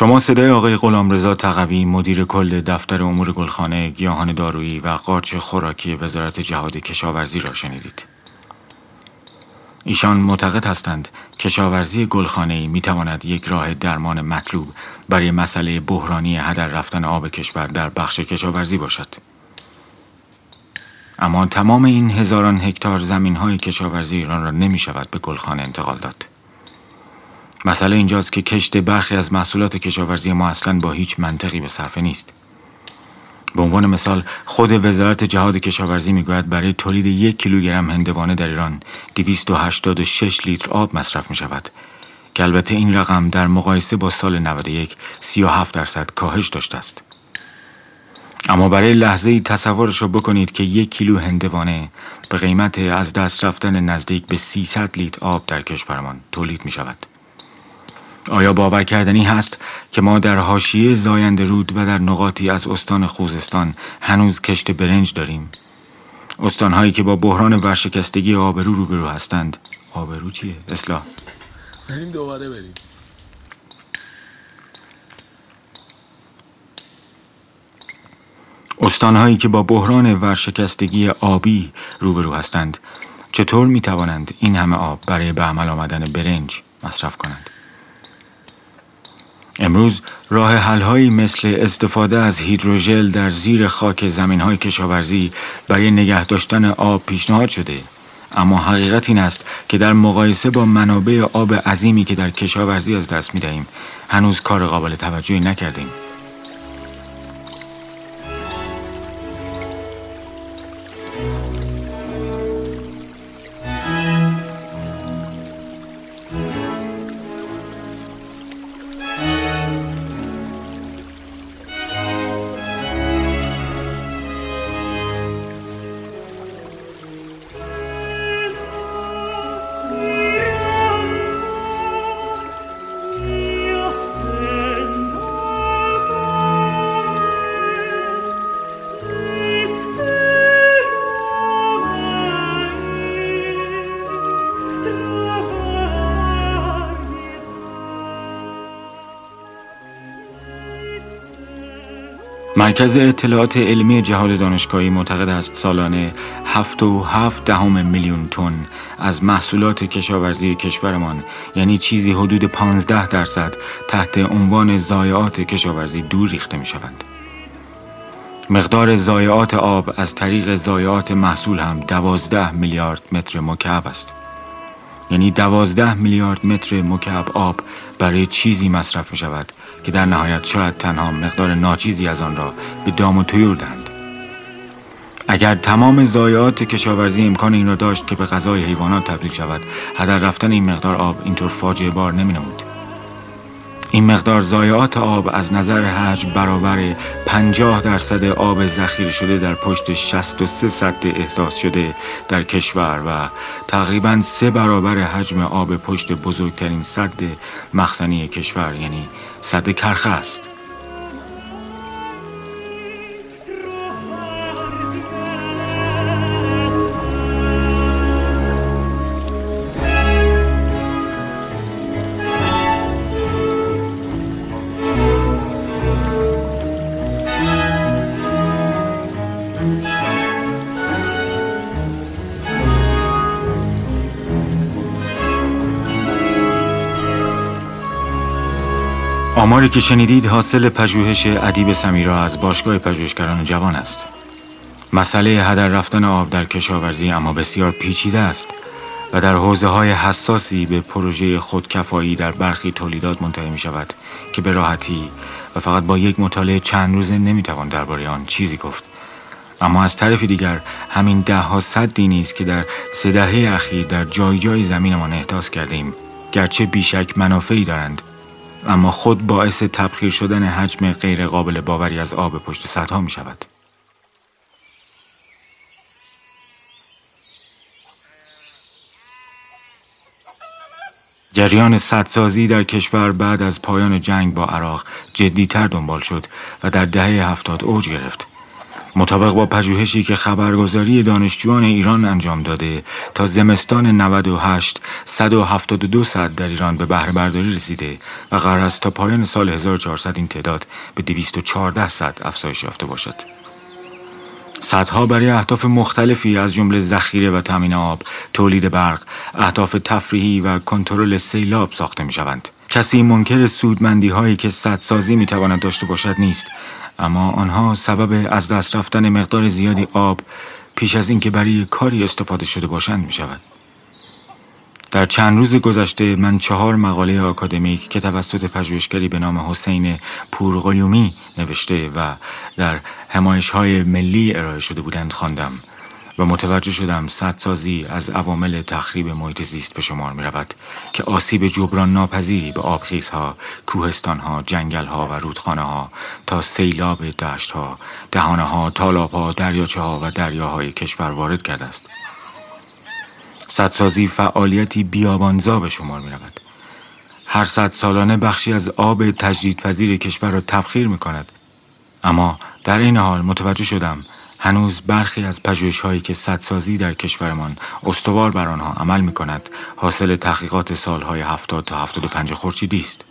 شما صدای آقای غلامرضا تقوی مدیر کل دفتر امور گلخانه گیاهان دارویی و قارچ خوراکی وزارت جهاد کشاورزی را شنیدید. ایشان معتقد هستند کشاورزی گلخانه می تواند یک راه درمان مطلوب برای مسئله بحرانی هدر رفتن آب کشور در بخش کشاورزی باشد. اما تمام این هزاران هکتار زمین های کشاورزی ایران را نمی شود به گلخانه انتقال داد. مسئله اینجاست که کشت برخی از محصولات کشاورزی ما اصلا با هیچ منطقی به صرفه نیست به عنوان مثال خود وزارت جهاد کشاورزی می‌گوید برای تولید یک کیلوگرم هندوانه در ایران 286 لیتر آب مصرف می شود که البته این رقم در مقایسه با سال 91 37 درصد کاهش داشته است. اما برای لحظه ای تصورش رو بکنید که یک کیلو هندوانه به قیمت از دست رفتن نزدیک به 300 لیتر آب در کشورمان تولید می شود. آیا باور کردنی هست که ما در حاشیه زایند رود و در نقاطی از استان خوزستان هنوز کشت برنج داریم؟ استانهایی که با بحران ورشکستگی آبرو روبرو هستند آبرو چیه؟ اصلاح بریم دوباره بریم استانهایی که با بحران ورشکستگی آبی روبرو هستند چطور می توانند این همه آب برای به عمل آمدن برنج مصرف کنند؟ امروز راه حلهایی مثل استفاده از هیدروژل در زیر خاک زمین های کشاورزی برای نگه داشتن آب پیشنهاد شده. اما حقیقت این است که در مقایسه با منابع آب عظیمی که در کشاورزی از دست می دهیم هنوز کار قابل توجهی نکردیم. مرکز اطلاعات علمی جهاد دانشگاهی معتقد است سالانه 7 و 7 دهم میلیون تن از محصولات کشاورزی کشورمان یعنی چیزی حدود 15 درصد تحت عنوان ضایعات کشاورزی دور ریخته می شوند. مقدار ضایعات آب از طریق ضایعات محصول هم 12 میلیارد متر مکعب است. یعنی 12 میلیارد متر مکعب آب برای چیزی مصرف می شود که در نهایت شاید تنها مقدار ناچیزی از آن را به دام و طیور دهند اگر تمام ضایعات کشاورزی امکان این را داشت که به غذای حیوانات تبدیل شود هدر رفتن این مقدار آب اینطور فاجعه بار نمی نمود. این مقدار ضایعات آب از نظر حجم برابر 50 درصد آب ذخیره شده در پشت 63 سد احداث شده در کشور و تقریبا سه برابر حجم آب پشت بزرگترین سد مخزنی کشور یعنی سد کرخه است. آماری که شنیدید حاصل پژوهش ادیب سمیرا از باشگاه پژوهشگران جوان است. مسئله هدر رفتن آب در کشاورزی اما بسیار پیچیده است و در حوزه های حساسی به پروژه خودکفایی در برخی تولیدات منتهی می شود که به راحتی و فقط با یک مطالعه چند روزه نمی‌توان درباره آن چیزی گفت. اما از طرف دیگر همین ده ها صدی نیست که در سه دهه اخیر در جای جای زمینمان احداث کرده ایم گرچه بیشک منافعی دارند اما خود باعث تبخیر شدن حجم غیر قابل باوری از آب پشت سدها می شود. جریان سدسازی در کشور بعد از پایان جنگ با عراق جدیتر دنبال شد و در دهه هفتاد اوج گرفت. مطابق با پژوهشی که خبرگزاری دانشجویان ایران انجام داده تا زمستان 98 172 صد در ایران به بهره برداری رسیده و قرار است تا پایان سال 1400 این تعداد به 214 صد افزایش یافته باشد. صدها برای اهداف مختلفی از جمله ذخیره و تامین آب، تولید برق، اهداف تفریحی و کنترل سیلاب ساخته می شوند. کسی منکر سودمندی هایی که سدسازی می تواند داشته باشد نیست اما آنها سبب از دست رفتن مقدار زیادی آب پیش از اینکه برای کاری استفاده شده باشند می شود. در چند روز گذشته من چهار مقاله آکادمیک که توسط پژوهشگری به نام حسین پورقیومی نوشته و در همایش های ملی ارائه شده بودند خواندم و متوجه شدم سدسازی از عوامل تخریب محیط زیست به شمار می رود که آسیب جبران ناپذیری به آبخیزها، کوهستانها، جنگلها و رودخانه ها تا سیلاب دشتها، دهانه ها، تالاب ها، دریاچه ها و دریاهای کشور وارد کرده است. سدسازی فعالیتی بیابانزا به شمار می رود. هر صد سالانه بخشی از آب تجدیدپذیر کشور را تبخیر می کند. اما در این حال متوجه شدم هنوز برخی از پژوهش هایی که سدسازی در کشورمان استوار بر آنها عمل می کند حاصل تحقیقات سالهای 70 تا 75 خورشیدی است.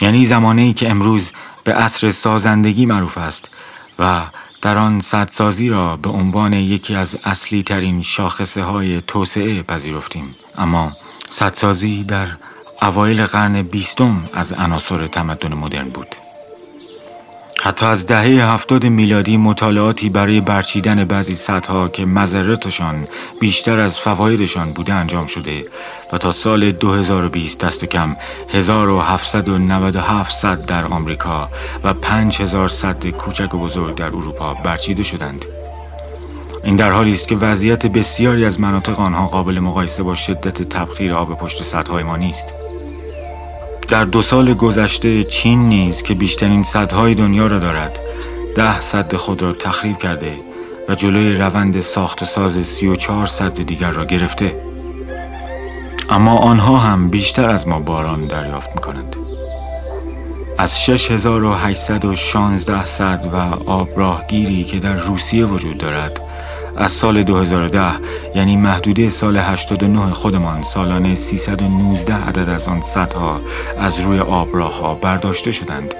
یعنی زمانه ای که امروز به عصر سازندگی معروف است و در آن سدسازی را به عنوان یکی از اصلی ترین شاخصه های توسعه پذیرفتیم اما سدسازی در اوایل قرن بیستم از عناصر تمدن مدرن بود حتی از دهه هفتاد میلادی مطالعاتی برای برچیدن بعضی سدها که مذرتشان بیشتر از فوایدشان بوده انجام شده و تا سال 2020 دست کم 1797 صد در آمریکا و 5000 صد کوچک و بزرگ در اروپا برچیده شدند. این در حالی است که وضعیت بسیاری از مناطق آنها قابل مقایسه با شدت تبخیر آب پشت سدهای ما نیست. در دو سال گذشته چین نیز که بیشترین صدهای دنیا را دارد ده صد خود را تخریب کرده و جلوی روند ساخت و ساز سی و چهار صد دیگر را گرفته. اما آنها هم بیشتر از ما باران دریافت می کنند از 6816 صد و آبراهگیری که در روسیه وجود دارد از سال 2010 یعنی محدوده سال 89 خودمان سالانه 319 عدد از آن صدها از روی آبراه ها برداشته شدند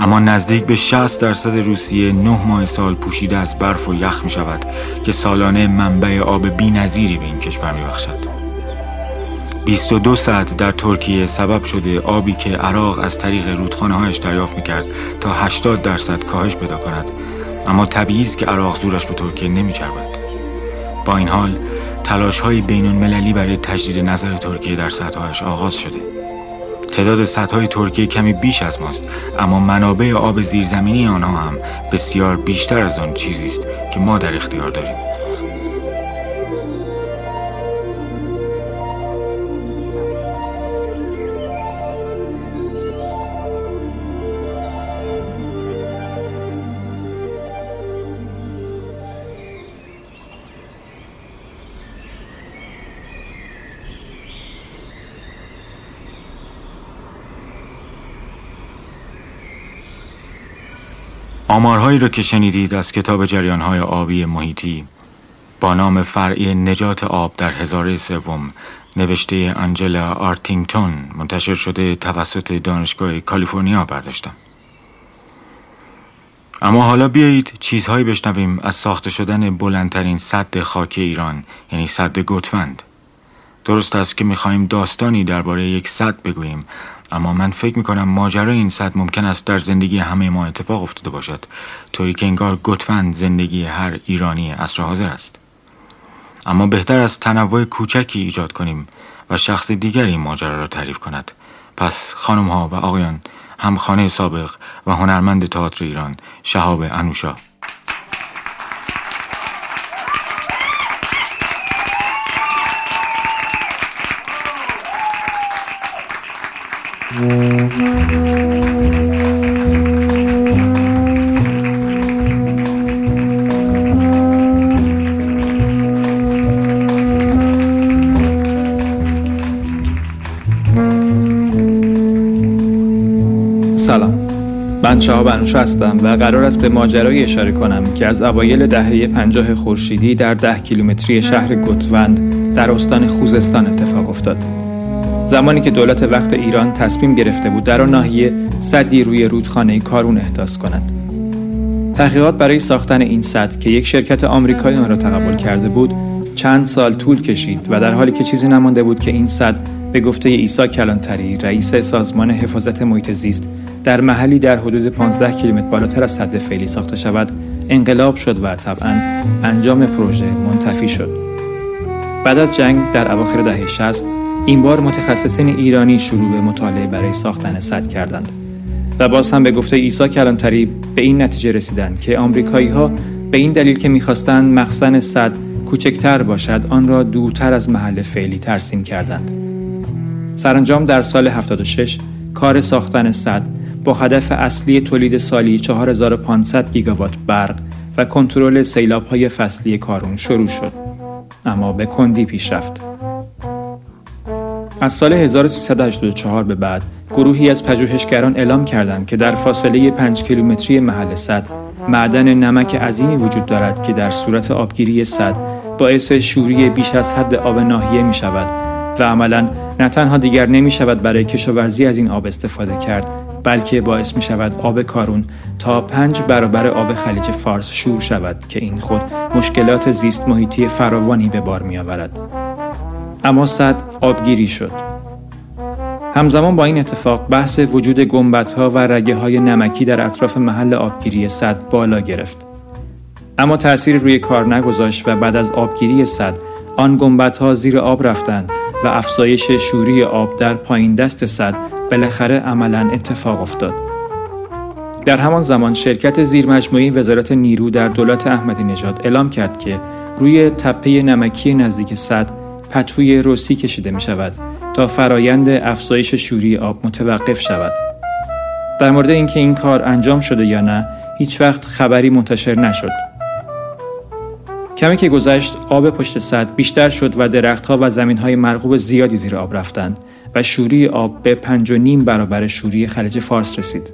اما نزدیک به 60 درصد روسیه 9 ماه سال پوشیده از برف و یخ می شود که سالانه منبع آب بی نظیری به این کشور می بخشد. 22 ساعت در ترکیه سبب شده آبی که عراق از طریق رودخانه هایش دریافت می کرد تا 80 درصد کاهش پیدا کند اما طبیعی است که عراق زورش به ترکیه نمیچربد. با این حال تلاش های بین المللی برای تجدید نظر ترکیه در سطحهایش آغاز شده. تعداد سطح ترکیه کمی بیش از ماست اما منابع آب زیرزمینی آنها هم بسیار بیشتر از آن چیزی است که ما در اختیار داریم. آمارهایی را که شنیدید از کتاب جریانهای آبی محیطی با نام فرعی نجات آب در هزاره سوم نوشته انجلا آرتینگتون منتشر شده توسط دانشگاه کالیفرنیا برداشتم. اما حالا بیایید چیزهایی بشنویم از ساخته شدن بلندترین صد خاکی ایران یعنی صد گتفند درست است که می‌خواهیم داستانی درباره یک صد بگوییم اما من فکر می‌کنم ماجرای این صد ممکن است در زندگی همه ما اتفاق افتاده باشد. طوری که انگار گتفند زندگی هر ایرانی عصر حاضر است. اما بهتر از تنوع کوچکی ایجاد کنیم و شخص دیگری این ماجرا را تعریف کند. پس خانم ها و آقایان همخانه سابق و هنرمند تئاتر ایران شهاب انوشا. سلام. من شهاب انوش هستم و قرار است به ماجرایی اشاره کنم که از اوایل دهه پنجاه خورشیدی در ده کیلومتری شهر گتوند در استان خوزستان اتفاق افتاد. زمانی که دولت وقت ایران تصمیم گرفته بود در ناحیه صدی روی رودخانه کارون احداث کند. تحقیقات برای ساختن این سد که یک شرکت آمریکایی آن را تقبل کرده بود چند سال طول کشید و در حالی که چیزی نمانده بود که این صد به گفته عیسی کلانتری رئیس سازمان حفاظت محیط زیست در محلی در حدود 15 کیلومتر بالاتر از صد فعلی ساخته شود انقلاب شد و طبعا انجام پروژه منتفی شد. بعد از جنگ در اواخر دهه 60 این بار متخصصین ایرانی شروع به مطالعه برای ساختن سد کردند. و باز هم به گفته عیسی کلانتری به این نتیجه رسیدند که آمریکایی ها به این دلیل که می‌خواستند مخزن صد کوچکتر باشد آن را دورتر از محل فعلی ترسیم کردند. سرانجام در سال 76 کار ساختن صد با هدف اصلی تولید سالی 4500 گیگاوات برق و کنترل سیلاب های فصلی کارون شروع شد. اما به کندی پیش رفت. از سال 1384 به بعد گروهی از پژوهشگران اعلام کردند که در فاصله 5 کیلومتری محل صد معدن نمک عظیمی وجود دارد که در صورت آبگیری صد باعث شوری بیش از حد آب ناحیه می شود و عملا نه تنها دیگر نمی شود برای کشاورزی از این آب استفاده کرد بلکه باعث می شود آب کارون تا پنج برابر آب خلیج فارس شور شود که این خود مشکلات زیست محیطی فراوانی به بار می آورد. اما صد آبگیری شد. همزمان با این اتفاق بحث وجود گمبت ها و رگه های نمکی در اطراف محل آبگیری صد بالا گرفت. اما تأثیر روی کار نگذاشت و بعد از آبگیری صد آن گمبت ها زیر آب رفتند و افزایش شوری آب در پایین دست صد بالاخره عملا اتفاق افتاد. در همان زمان شرکت زیرمجموعی وزارت نیرو در دولت احمدی نژاد اعلام کرد که روی تپه نمکی نزدیک صد پتوی روسی کشیده می شود تا فرایند افزایش شوری آب متوقف شود. در مورد اینکه این کار انجام شده یا نه هیچ وقت خبری منتشر نشد. کمی که گذشت آب پشت سد بیشتر شد و درختها و زمینهای مرغوب زیادی زیر آب رفتند و شوری آب به پنج و نیم برابر شوری خلیج فارس رسید.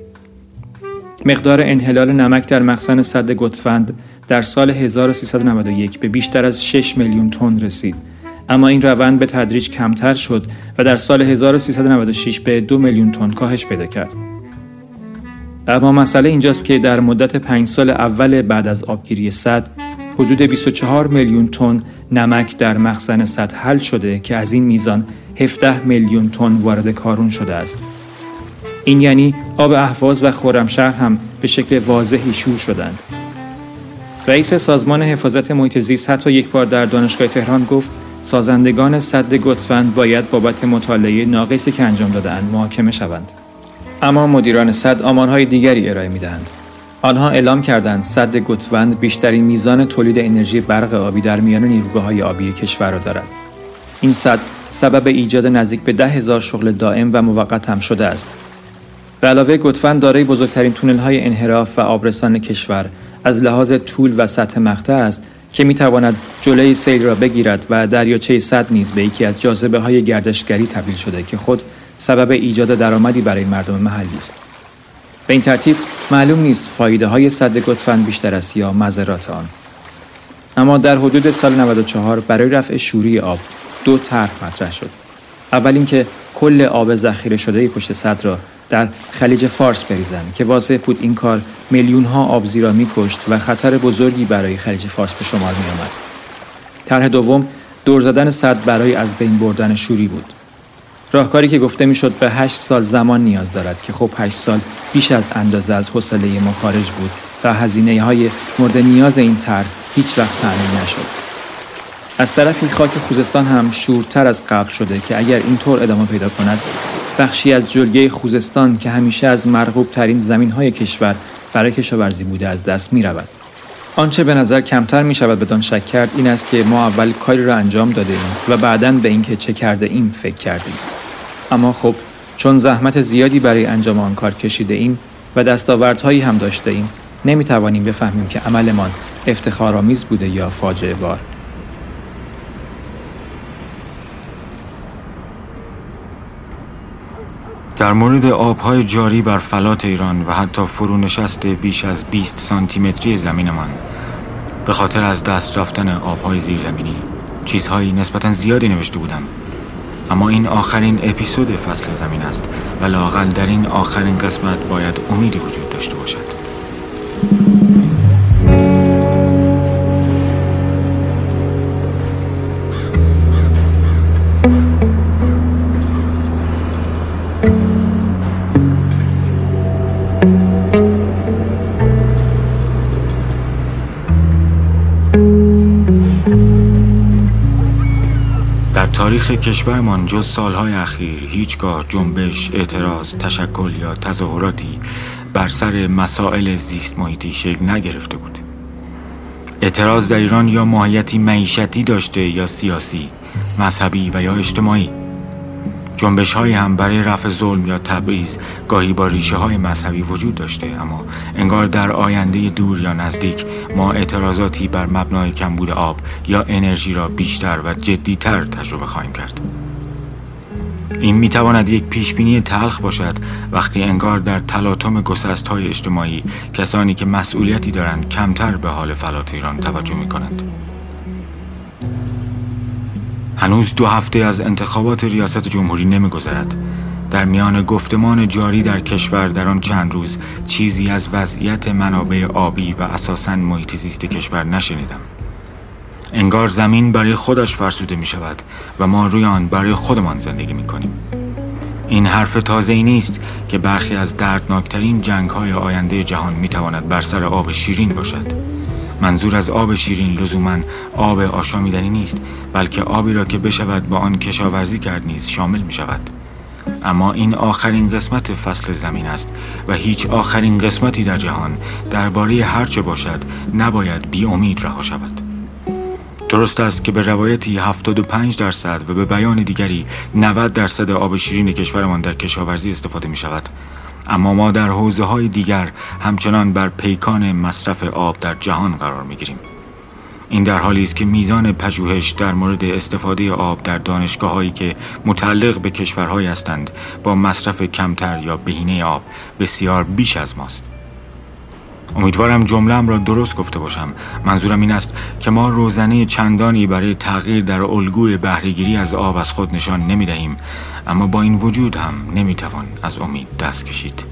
مقدار انحلال نمک در مخزن صد گتفند در سال 1391 به بیشتر از 6 میلیون تن رسید اما این روند به تدریج کمتر شد و در سال 1396 به دو میلیون تن کاهش پیدا کرد. اما مسئله اینجاست که در مدت پنج سال اول بعد از آبگیری صد حدود 24 میلیون تن نمک در مخزن صد حل شده که از این میزان 17 میلیون تن وارد کارون شده است. این یعنی آب اهواز و خرمشهر هم به شکل واضحی شور شدند. رئیس سازمان حفاظت محیط زیست حتی یک بار در دانشگاه تهران گفت سازندگان صد گتفند باید بابت مطالعه ناقصی که انجام دادهاند محاکمه شوند. اما مدیران صد آمارهای دیگری ارائه می‌دهند. آنها اعلام کردند صد گتوند بیشترین میزان تولید انرژی برق آبی در میان نیروگاه های آبی کشور را دارد. این صد سبب ایجاد نزدیک به ده هزار شغل دائم و موقت هم شده است. به علاوه گتوند دارای بزرگترین تونل های انحراف و آبرسان کشور از لحاظ طول و سطح مقطع است که می تواند جلوی سیل را بگیرد و دریاچه صد نیز به یکی از جاذبه های گردشگری تبدیل شده که خود سبب ایجاد درآمدی برای مردم محلی است. به این ترتیب معلوم نیست فایده های صد گتفند بیشتر است یا مذرات آن. اما در حدود سال 94 برای رفع شوری آب دو طرح مطرح شد. اول اینکه کل آب ذخیره شده پشت صد را در خلیج فارس بریزند که واضح بود این کار میلیون ها آبزی را میکشت و خطر بزرگی برای خلیج فارس به شمار می آمد. طرح دوم دور زدن صد برای از بین بردن شوری بود. راهکاری که گفته می‌شد به هشت سال زمان نیاز دارد که خب هشت سال بیش از اندازه از حوصله ما خارج بود و هزینه های مورد نیاز این طرح هیچ وقت تعمین نشد. از طرفی خاک خوزستان هم شورتر از قبل شده که اگر اینطور ادامه پیدا کند بخشی از جلگه خوزستان که همیشه از مرغوب ترین زمین های کشور برای کشاورزی بوده از دست می رود. آنچه به نظر کمتر می شود بدان شک کرد این است که ما اول کاری را انجام داده ایم و بعدا به اینکه چه کرده ایم فکر کردیم. اما خب چون زحمت زیادی برای انجام آن کار کشیده ایم و دستاوردهایی هم داشته ایم نمی توانیم بفهمیم که عملمان افتخارآمیز بوده یا فاجعه بار. در مورد آبهای جاری بر فلات ایران و حتی فرونشست بیش از 20 سانتیمتری زمینمان به خاطر از دست رفتن آبهای زیرزمینی چیزهایی نسبتا زیادی نوشته بودم اما این آخرین اپیزود فصل زمین است و لاقل در این آخرین قسمت باید امیدی وجود داشته باشد. تاریخ کشورمان جز سالهای اخیر هیچگاه جنبش، اعتراض، تشکل یا تظاهراتی بر سر مسائل زیست محیطی شکل نگرفته بود. اعتراض در ایران یا ماهیتی معیشتی داشته یا سیاسی، مذهبی و یا اجتماعی. جنبش های هم برای رفع ظلم یا تبعیض گاهی با ریشه های مذهبی وجود داشته اما انگار در آینده دور یا نزدیک ما اعتراضاتی بر مبنای کمبود آب یا انرژی را بیشتر و جدیتر تجربه خواهیم کرد این می تواند یک پیش بینی تلخ باشد وقتی انگار در تلاطم گسست های اجتماعی کسانی که مسئولیتی دارند کمتر به حال فلات ایران توجه می کنند. هنوز دو هفته از انتخابات ریاست جمهوری نمیگذرد. در میان گفتمان جاری در کشور در آن چند روز چیزی از وضعیت منابع آبی و اساساً محیط زیست کشور نشنیدم. انگار زمین برای خودش فرسوده می شود و ما روی آن برای خودمان زندگی می کنیم این حرف تازه ای نیست که برخی از دردناکترین جنگ های آینده جهان می تواند بر سر آب شیرین باشد. منظور از آب شیرین لزوما آب آشامیدنی نیست بلکه آبی را که بشود با آن کشاورزی کرد نیز شامل می شود اما این آخرین قسمت فصل زمین است و هیچ آخرین قسمتی در جهان درباره هرچه باشد نباید بی امید رها شود. درست است که به روایتی 75 درصد و به بیان دیگری 90 درصد آب شیرین کشورمان در کشاورزی استفاده می شود اما ما در حوزه های دیگر همچنان بر پیکان مصرف آب در جهان قرار می گیریم. این در حالی است که میزان پژوهش در مورد استفاده آب در دانشگاه هایی که متعلق به کشورهایی هستند با مصرف کمتر یا بهینه آب بسیار بیش از ماست. امیدوارم جملم را درست گفته باشم. منظورم این است که ما روزنه چندانی برای تغییر در الگوی بهرهگیری از آب از خود نشان نمی دهیم اما با این وجود هم نمی توان از امید دست کشید.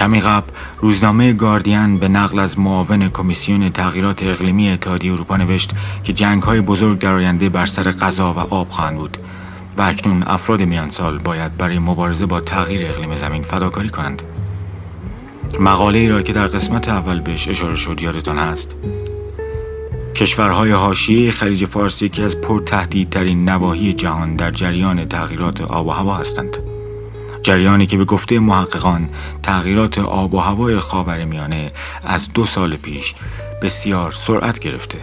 کمی قبل روزنامه گاردین به نقل از معاون کمیسیون تغییرات اقلیمی اتحادیه اروپا نوشت که جنگ های بزرگ در آینده بر سر غذا و آب خواهند بود و اکنون افراد میان سال باید برای مبارزه با تغییر اقلیم زمین فداکاری کنند. مقاله ای را که در قسمت اول بهش اشاره شد یادتان هست. کشورهای حاشیه خلیج فارس یکی از پرتهدیدترین نواحی جهان در جریان تغییرات آب و هوا هستند. جریانی که به گفته محققان تغییرات آب و هوای خاورمیانه از دو سال پیش بسیار سرعت گرفته.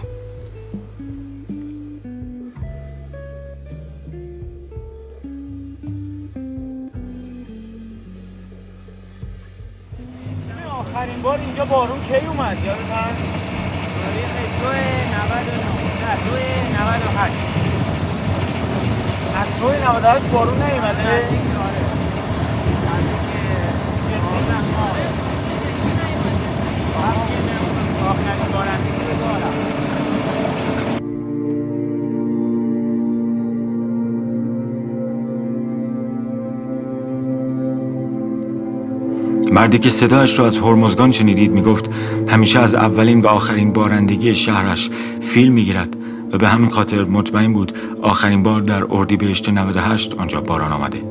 بارون کی اومد یادت هست؟ تاریخ 2 99 نه 2 98 از 2 98 بارون نیومده؟ آخرین بارندگی رو دارم مردی که صدایش را از هرمزگان شنیدید می‌گفت همیشه از اولین و آخرین بارندگی شهرش فیلم می‌گیرد و به همین خاطر مطمئن بود آخرین بار در اردیبهشت 98 آنجا باران آمده.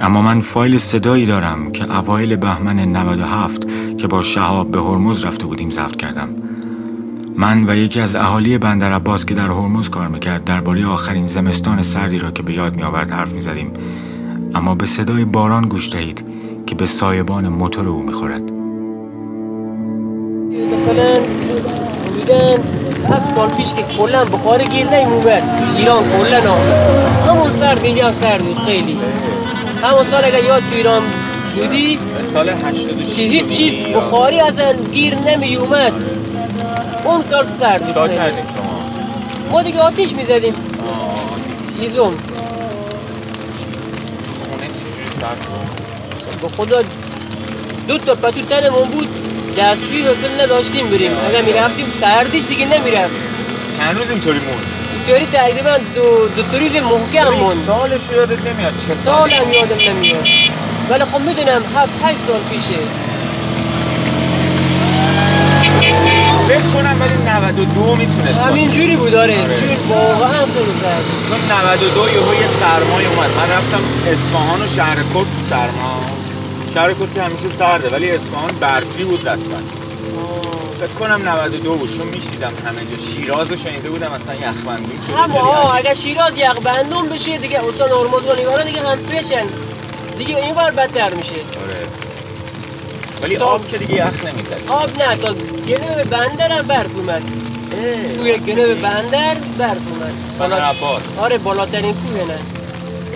اما من فایل صدایی دارم که اوایل بهمن 97 که با شهاب به هرمز رفته بودیم ضبط کردم. من و یکی از اهالی بندر عباس که در هرمز کار می‌کرد درباره آخرین زمستان سردی را که به یاد میآورد حرف می‌زدیم. اما به صدای باران گوش دهید. که به سایبان موتور او می‌خورد. مثلا میگن هفت سال پیش که کلا بخار نیمومد تو ایران کلا. همون سرد اینجا هم سرد بود خیلی. همون سال اگر یاد تو ایران بودی سال 86 که هیچ چیز بخاری اصلا گیر نمی اومد اون سال سرد بود چیکار خیلی. کردیم شما؟ ما دیگه آتیش می‌زدیم. چیزون خونه چجوری سرد بود؟ به خدا دو تا پتو تنمون بود دستشویی حاصل نداشتیم بریم. اگر می‌رفتیم سردیش دیگه نمی‌رفت. چند روز اینطوری موند؟ اینطوری تقریبا دو, دو روز محکم موند سالش یادت نمیاد چه سالم یادم نمیاد. ولی خب می‌دونم هفت هشت سال پیشه. فکر کنم ولی 92 می‌تونست همین جوری بود آره. آره. چون واقعا خیلی سرد بود. چون 92 یهو یه سرمایه اومد. من رفتم اصفهان و شهر کرد سرما شهر کرد که همیشه سرده ولی اصفهان برفی بود رسما. فکر کنم 92 بود چون میشیدم همه جا شیراز رو شنیده بودم اصلا یخبندون شده. اگر شیراز یخ بندون بشه دیگه استان هرمز و دیگه همسویشن دیگه این بار بدتر میشه. آره. ولی آب که دیگه یخ نمی‌زد آب نه تا گلو بندر هم برف اومد. توی گلو بندر برف اومد. بندر عباس. آره بالاترین کوه نه.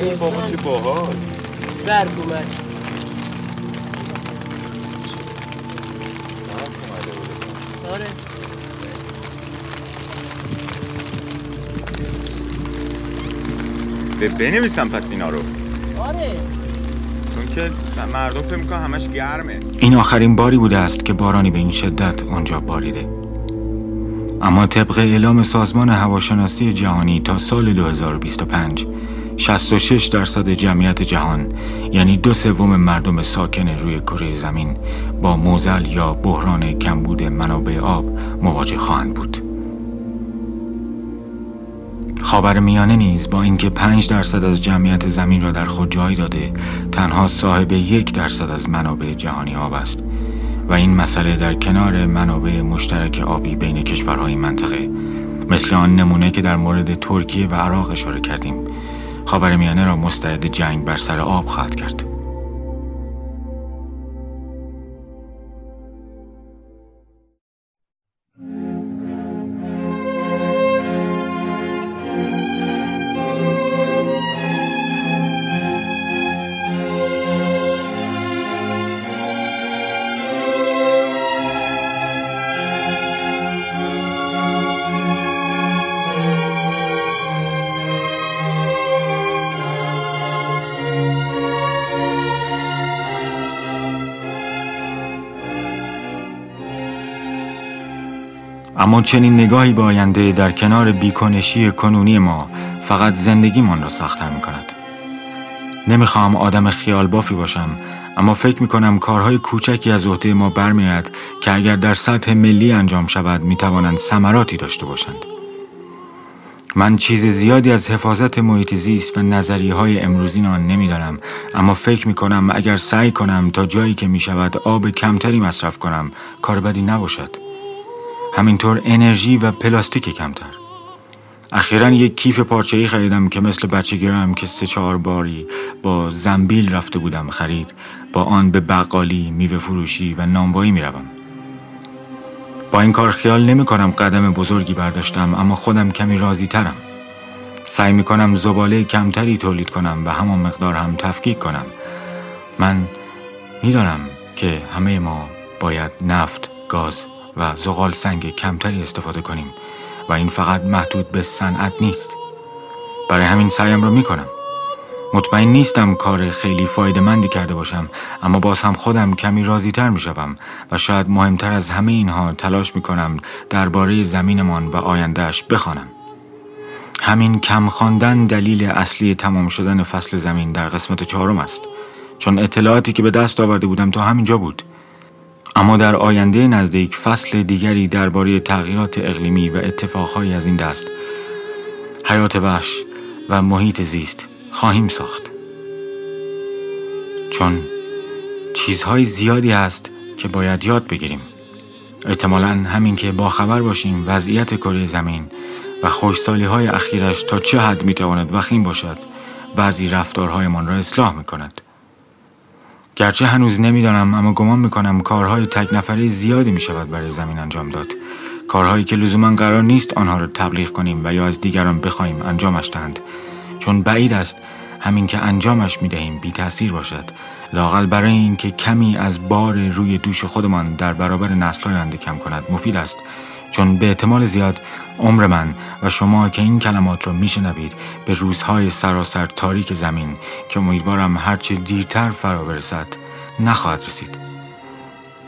ای بابا چه باحال برف اومد. بنویسم پس اینا رو. آره. چون که مردم فکر می‌کنن همش گرمه. این آخرین باری بوده است که بارانی به این شدت آنجا باریده. اما طبق اعلام سازمان هواشناسی جهانی تا سال 2025 66 درصد جمعیت جهان یعنی دو سوم مردم ساکن روی کره زمین با موزل یا بحران کمبود منابع آب مواجه خواهند بود. خاور میانه نیز با اینکه 5 درصد از جمعیت زمین را در خود جای داده تنها صاحب یک درصد از منابع جهانی آب است. و این مسئله در کنار منابع مشترک آبی بین کشورهای منطقه مثل آن نمونه که در مورد ترکیه و عراق اشاره کردیم خاورمیانه را مستعد جنگ بر سر آب خواهد کرد. اما چنین نگاهی به آینده در کنار بیکنشی کنونی ما فقط زندگیمان را سختتر می کند. نمی‌خواهم آدم خیال بافی باشم اما فکر می کنم کارهای کوچکی از عهده ما برمیآید که اگر در سطح ملی انجام شود می توانند ثمراتی داشته باشند. من چیز زیادی از حفاظت محیط زیست و نظریه های امروزین آن نمی‌دانم اما فکر می کنم اگر سعی کنم تا جایی که می شود آب کمتری مصرف کنم کار بدی نباشد. همینطور انرژی و پلاستیک کمتر. اخیرا یک کیف پارچه‌ای خریدم که مثل بچگی هم که سه چهار باری با زنبیل رفته بودم خرید با آن به بقالی، میوه فروشی و نانوایی می‌روم. با این کار خیال نمی کنم قدم بزرگی برداشتم اما خودم کمی راضی ترم سعی می کنم زباله کمتری تولید کنم و همان مقدار هم تفکیک کنم. من می‌دانم که همه ما باید نفت، گاز و زغال سنگ کمتری استفاده کنیم و این فقط محدود به صنعت نیست. برای همین سعیم را می کنم مطمئن نیستم کار خیلی فایده مندی کرده باشم اما باز هم خودم کمی راضی تر می شوم و شاید مهمتر از همه اینها تلاش می کنم درباره زمینمان و آیندهش بخوانم. همین کم خواندن دلیل اصلی تمام شدن فصل زمین در قسمت چهارم است. چون اطلاعاتی که به دست آورده بودم تا همینجا بود. اما در آینده نزدیک فصل دیگری درباره تغییرات اقلیمی و اتفاقهایی از این دست حیات وحش و محیط زیست خواهیم ساخت. چون چیزهای زیادی هست که باید یاد بگیریم. احتمالا همین که باخبر باشیم وضعیت کره زمین و خوشسالی های اخیرش تا چه حد می‌تواند وخیم باشد بعضی رفتارهایمان را اصلاح می‌کند. گرچه هنوز نمی‌دانم اما گمان می‌کنم کارهای تک نفره زیادی می شود برای زمین انجام داد. کارهایی که لزوما قرار نیست آنها را تبلیغ کنیم و یا از دیگران بخواهیم انجامش دهند. چون بعید است همین که انجامش می دهیم بی تاثیر باشد. لاقل برای اینکه کمی از بار روی دوش خودمان در برابر نسل‌های آینده کم کند. مفید است چون به احتمال زیاد عمر من و شما که این کلمات را میشنوید به روزهای سراسر تاریک زمین که امیدوارم هرچه دیرتر فرا برسد نخواهد رسید.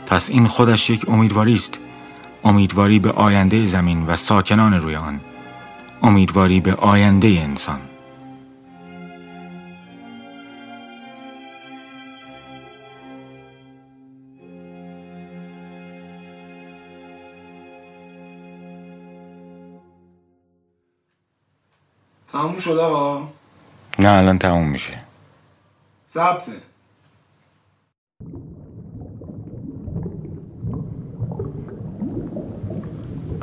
پس این خودش یک امیدواری است. امیدواری به آینده زمین و ساکنان روی آن. امیدواری به آینده انسان. تموم شد آقا؟ نه الان تموم میشه. ثبته.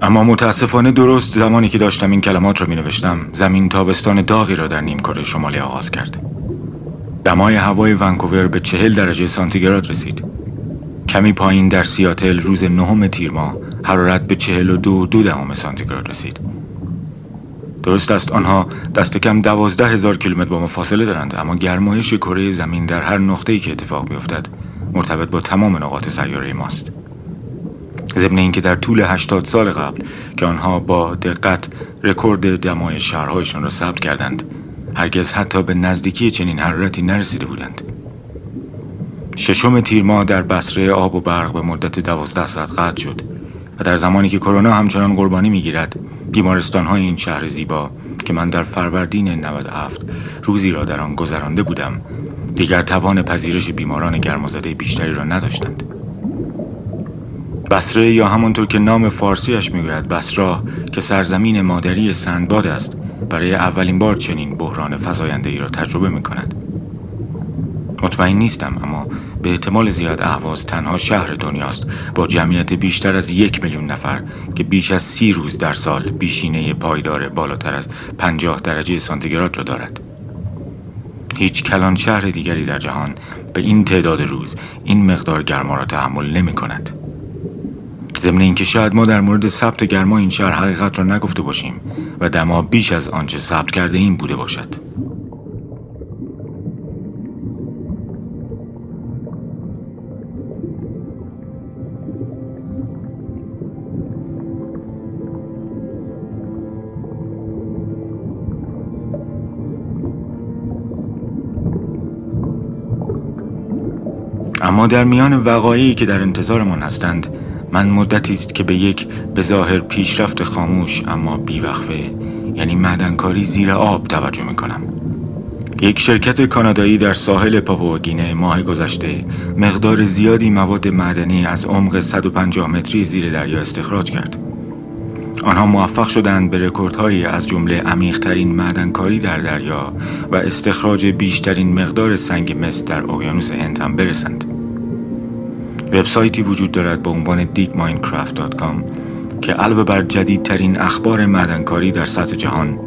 اما متاسفانه درست زمانی که داشتم این کلمات را می نوشتم زمین تابستان داغی را در نیم کره شمالی آغاز کرد. دمای هوای ونکوور به چهل درجه سانتیگراد رسید. کمی پایین در سیاتل روز نهم تیر ماه حرارت به چهل و دو دو دهم سانتیگراد رسید. درست است. آنها دست کم دوازده هزار کیلومتر با ما فاصله دارند اما گرمایش کره زمین در هر نقطه‌ای که اتفاق میافتد مرتبط با تمام نقاط سیاره ماست. ضمن اینکه در طول 80 سال قبل که آنها با دقت رکورد دمای شهرهایشان را ثبت کردند هرگز حتی به نزدیکی چنین حرارتی نرسیده بودند. ششم تیر ماه در بصره آب و برق به مدت دوازده ساعت قطع شد. و در زمانی که کرونا همچنان قربانی می‌گیرد بیمارستان های این شهر زیبا که من در فروردین 97 روزی را در آن گذرانده بودم دیگر توان پذیرش بیماران گرمازده بیشتری را نداشتند. بسره یا همانطور که نام فارسیش می‌گوید بسرا که سرزمین مادری سندباد است برای اولین بار چنین بحران فزاینده ای را تجربه می کند مطمئن نیستم اما به احتمال زیاد اهواز تنها شهر دنیاست. با جمعیت بیشتر از یک میلیون نفر که بیش از سی روز در سال بیشینه پایدار بالاتر از پنجاه درجه سانتیگراد را دارد. هیچ کلان شهر دیگری در جهان به این تعداد روز این مقدار گرما را تحمل نمی کند. ضمن اینکه شاید ما در مورد ثبت گرما این شهر حقیقت را نگفته باشیم و دما بیش از آنچه ثبت کرده این بوده باشد. اما در میان وقایعی که در انتظارمان هستند من مدتی است که به یک به ظاهر پیشرفت خاموش اما بیوقفه یعنی معدنکاری زیر آب توجه می‌کنم. یک شرکت کانادایی در ساحل پاپواگینه ماه گذشته مقدار زیادی مواد معدنی از عمق 150 متری زیر دریا استخراج کرد. آنها موفق شدند به رکوردهایی از جمله عمیقترین معدنکاری در دریا و استخراج بیشترین مقدار سنگ مس در اقیانوس هند هم برسند. وبسایتی وجود دارد با عنوان digminecraft.com که علاوه بر جدیدترین اخبار معدنکاری در سطح جهان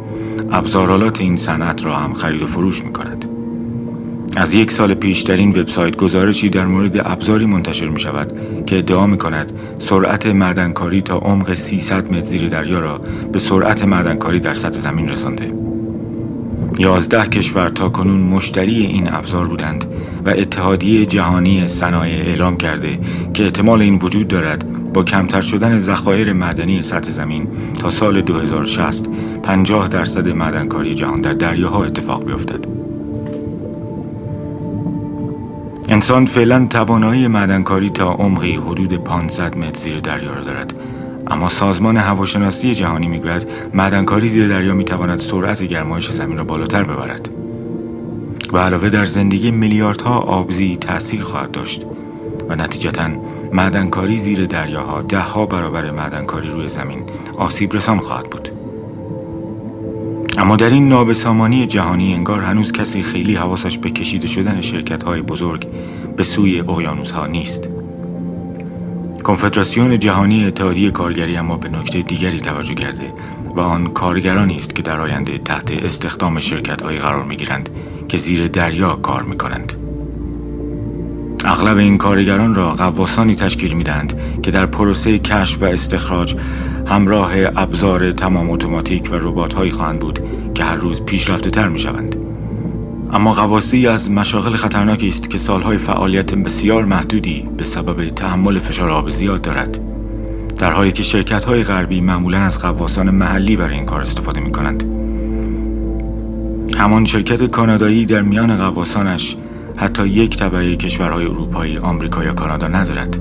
ابزارالات این صنعت را هم خرید و فروش می کند. از یک سال پیش در این وبسایت گزارشی در مورد ابزاری منتشر می شود که ادعا می کند سرعت معدنکاری تا عمق 300 متر زیر دریا را به سرعت معدنکاری در سطح زمین رسانده. یازده کشور تا کنون مشتری این ابزار بودند و اتحادیه جهانی صنایع اعلام کرده که احتمال این وجود دارد با کمتر شدن ذخایر معدنی سطح زمین تا سال 2060 50 درصد معدنکاری جهان در دریاها اتفاق بیفتد. انسان فعلا توانایی معدنکاری تا عمقی حدود 500 متر زیر دریا را دارد اما سازمان هواشناسی جهانی می‌گوید معدنکاری زیر دریا می‌تواند سرعت گرمایش زمین را بالاتر ببرد و علاوه در زندگی میلیاردها آبزی تاثیر خواهد داشت و نتیجتا معدنکاری زیر دریاها ده ها برابر معدنکاری روی زمین آسیب رسان خواهد بود. اما در این نابسامانی جهانی انگار هنوز کسی خیلی حواسش به کشیده شدن شرکت های بزرگ به سوی اقیانوس ها نیست. کنفدراسیون جهانی اتحادیه کارگری اما به نکته دیگری توجه کرده و آن کارگرانی است که در آینده تحت استخدام شرکت هایی قرار می گیرند که زیر دریا کار می کنند. اغلب این کارگران را قواسانی تشکیل می دهند که در پروسه کشف و استخراج همراه ابزار تمام اتوماتیک و ربات هایی خواهند بود که هر روز پیشرفته تر می شوند. اما قواسی از مشاغل خطرناکی است که سالهای فعالیت بسیار محدودی به سبب تحمل فشار آب زیاد دارد در حالی که شرکت های غربی معمولا از قواسان محلی برای این کار استفاده می کنند همان شرکت کانادایی در میان قواسانش حتی یک طبقه کشورهای اروپایی، آمریکا یا کانادا ندارد.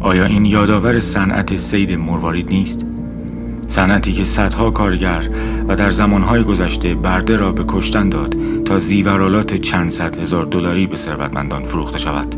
آیا این یادآور صنعت سید مروارید نیست؟ صنعتی که صدها کارگر و در زمانهای گذشته برده را به کشتن داد تا زیورالات چند صد هزار دلاری به ثروتمندان فروخته شود.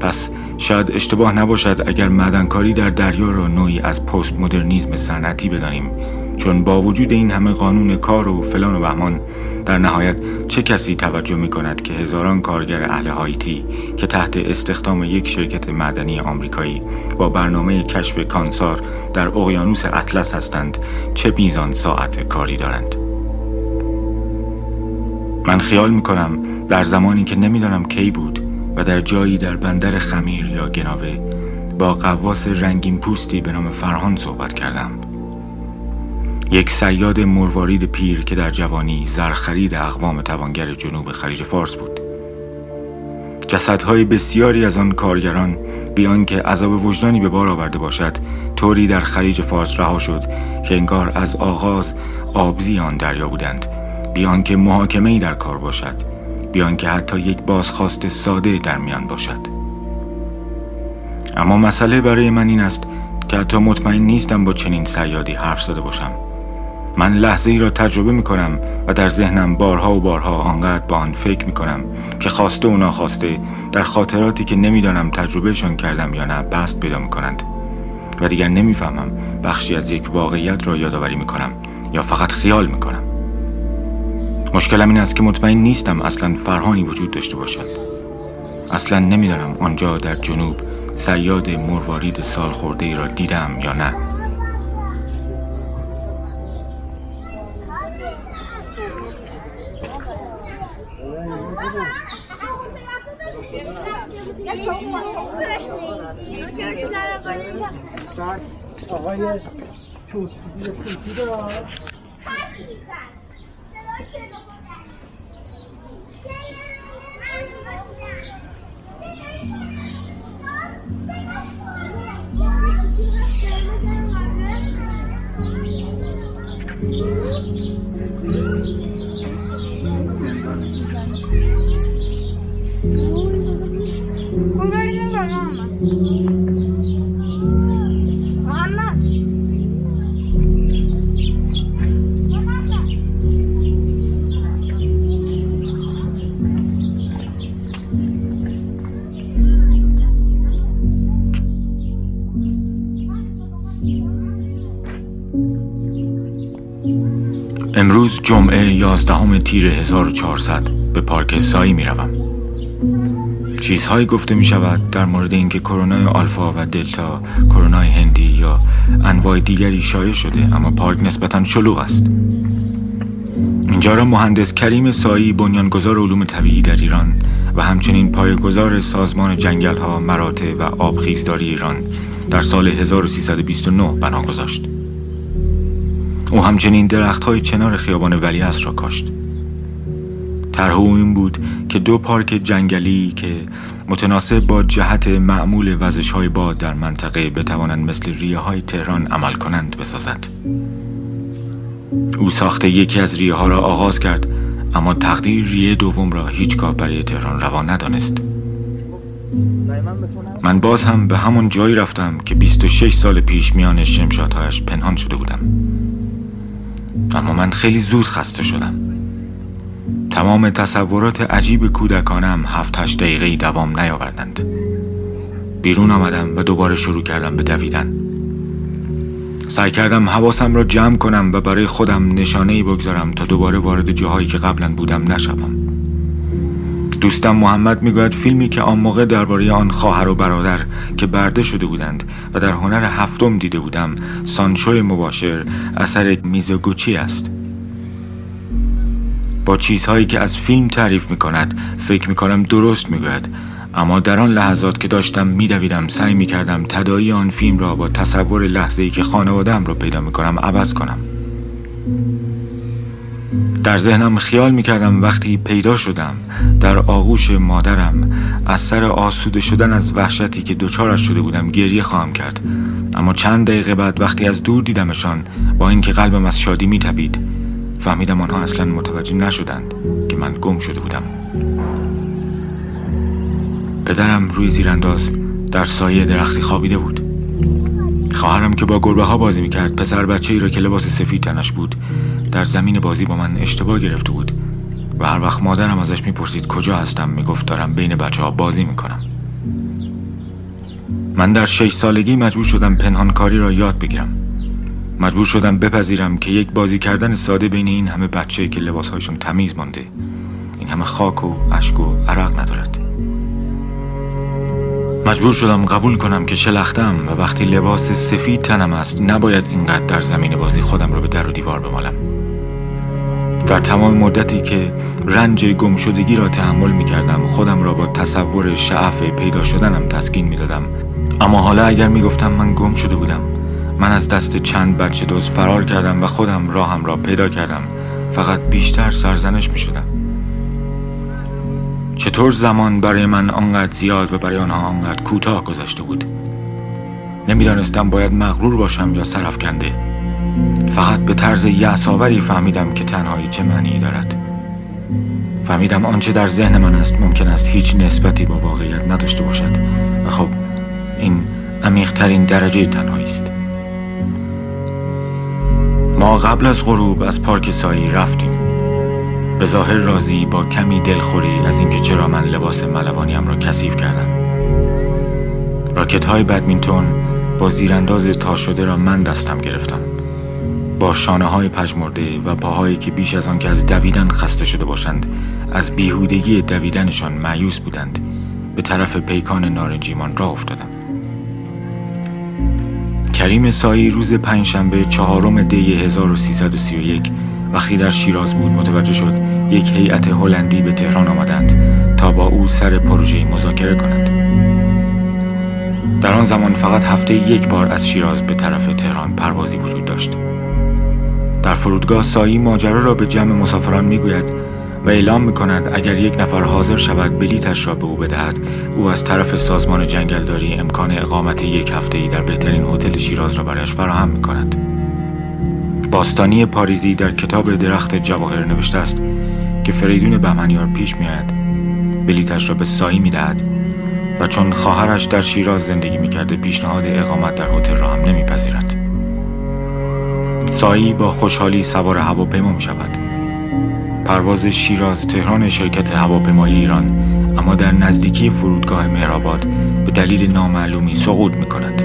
پس شاید اشتباه نباشد اگر معدنکاری در دریا را نوعی از پست مدرنیزم صنعتی بدانیم چون با وجود این همه قانون کار و فلان و بهمان در نهایت چه کسی توجه می کند که هزاران کارگر اهل هایتی که تحت استخدام یک شرکت معدنی آمریکایی با برنامه کشف کانسار در اقیانوس اطلس هستند چه بیزان ساعت کاری دارند؟ من خیال می کنم در زمانی که نمی‌دانم کی بود و در جایی در بندر خمیر یا گناوه با قواس رنگین پوستی به نام فرهان صحبت کردم. یک سیاد مروارید پیر که در جوانی زرخرید اقوام توانگر جنوب خلیج فارس بود. جسدهای بسیاری از آن کارگران بیان که عذاب وجدانی به بار آورده باشد طوری در خلیج فارس رها شد که انگار از آغاز آبزی آن دریا بودند. بیان که محاکمه ای در کار باشد. بیان که حتی یک بازخواست ساده در میان باشد. اما مسئله برای من این است که حتی مطمئن نیستم با چنین سیادی حرف زده باشم. من لحظه ای را تجربه می کنم و در ذهنم بارها و بارها آنقدر با آن فکر می کنم که خواسته و ناخواسته در خاطراتی که نمی‌دانم تجربهشان کردم یا نه بست پیدا می کنند و دیگر نمی‌فهمم بخشی از یک واقعیت را یادآوری می کنم یا فقط خیال می کنم مشکلم این است که مطمئن نیستم اصلا فرهانی وجود داشته باشد. اصلا نمی‌دانم آنجا در جنوب سیاد مروارید سال خورده ای را دیدم یا نه. 有实的，的。他是帅，这个这个。امروز جمعه 11 تیر 1400 به پارک سایی می روم. چیزهایی گفته می شود در مورد اینکه کرونا آلفا و دلتا کرونا هندی یا انواع دیگری شایع شده اما پارک نسبتا شلوغ است اینجا را مهندس کریم سایی بنیانگذار علوم طبیعی در ایران و همچنین پایگذار سازمان جنگل ها مراتع و آبخیزداری ایران در سال 1329 بنا گذاشت او همچنین درخت های چنار خیابان ولی را کاشت. طرح او این بود که دو پارک جنگلی که متناسب با جهت معمول وزش های باد در منطقه بتوانند مثل ریه های تهران عمل کنند بسازد. او ساخت یکی از ریه ها را آغاز کرد اما تقدیر ریه دوم را هیچگاه برای تهران روا ندانست. من باز هم به همون جایی رفتم که 26 سال پیش میان شمشادهایش پنهان شده بودم. اما من خیلی زود خسته شدم. تمام تصورات عجیب کودکانم هفت هشت دقیقه دوام نیاوردند. بیرون آمدم و دوباره شروع کردم به دویدن. سعی کردم حواسم را جمع کنم و برای خودم نشانه بگذارم تا دوباره وارد جاهایی که قبلا بودم نشوم. دوستم محمد می‌گوید فیلمی که آن موقع درباره آن خواهر و برادر که برده شده بودند و در هنر هفتم دیده بودم سانشوی مباشر اثر میزوگوچی است. با چیزهایی که از فیلم تعریف می کند فکر می کنم درست می گوید اما در آن لحظات که داشتم میدویدم سعی می کردم تدایی آن فیلم را با تصور لحظه ای که خانوادم را پیدا می کنم عوض کنم. در ذهنم خیال می کردم وقتی پیدا شدم در آغوش مادرم از سر آسوده شدن از وحشتی که دوچارش شده بودم گریه خواهم کرد. اما چند دقیقه بعد وقتی از دور دیدمشان با اینکه قلبم از شادی می تبید فهمیدم آنها اصلا متوجه نشدند که من گم شده بودم. پدرم روی زیرانداز در سایه درختی خوابیده بود. خواهرم که با گربه ها بازی می‌کرد پسر بچه ای را که لباس سفید تنش بود در زمین بازی با من اشتباه گرفته بود و هر وقت مادرم ازش می‌پرسید کجا هستم می‌گفت دارم بین بچه ها بازی می‌کنم. من در شش سالگی مجبور شدم پنهانکاری را یاد بگیرم. مجبور شدم بپذیرم که یک بازی کردن ساده بین این همه بچه که لباسهایشون تمیز مانده این همه خاک و اشک و عرق ندارد. مجبور شدم قبول کنم که شلختم و وقتی لباس سفید تنم است نباید اینقدر در زمین بازی خودم را به در و دیوار بمالم. در تمام مدتی که رنج گمشدگی را تحمل می کردم خودم را با تصور شعف پیدا شدنم تسکین می دادم اما حالا اگر می گفتم من گم شده بودم من از دست چند بچه دوست فرار کردم و خودم راهم را پیدا کردم. فقط بیشتر سرزنش می شدم چطور زمان برای من آنقدر زیاد و برای آنها آنقدر کوتاه گذشته بود؟ نمی‌دانستم باید مغرور باشم یا سرفکنده فقط به طرز یعصاوری فهمیدم که تنهایی چه معنی دارد. فهمیدم آنچه در ذهن من است ممکن است هیچ نسبتی با واقعیت نداشته باشد. و خب این عمیقترین درجه تنهایی است. ما قبل از غروب از پارک سایی رفتیم. به ظاهر راضی با کمی دلخوری از اینکه چرا من لباس ملوانیم را کثیف کردم. راکت های بدمینتون با زیرانداز تا شده را من دستم گرفتم. با شانه های پژمرده و پاهایی که بیش از آن که از دویدن خسته شده باشند از بیهودگی دویدنشان معیوس بودند. به طرف پیکان نارنجیمان را افتادم. کریم سایی روز پنجشنبه چهارم دی 1331 وقتی در شیراز بود متوجه شد یک هیئت هلندی به تهران آمدند تا با او سر پروژه مذاکره کنند. در آن زمان فقط هفته یک بار از شیراز به طرف تهران پروازی وجود داشت. در فرودگاه سایی ماجرا را به جمع مسافران می‌گوید و اعلام می کند اگر یک نفر حاضر شود بلیتش را به او بدهد او از طرف سازمان جنگلداری امکان اقامت یک هفته ای در بهترین هتل شیراز را برایش فراهم می کند باستانی پاریزی در کتاب درخت جواهر نوشته است که فریدون بهمنیار پیش میآید. بلیتش را به سایی می‌دهد و چون خواهرش در شیراز زندگی می‌کرده پیشنهاد اقامت در هتل را هم نمیپذیرد. سایی با خوشحالی سوار هواپیما می شود پرواز شیراز تهران شرکت هواپیمایی ایران اما در نزدیکی فرودگاه مهرآباد به دلیل نامعلومی سقوط می کند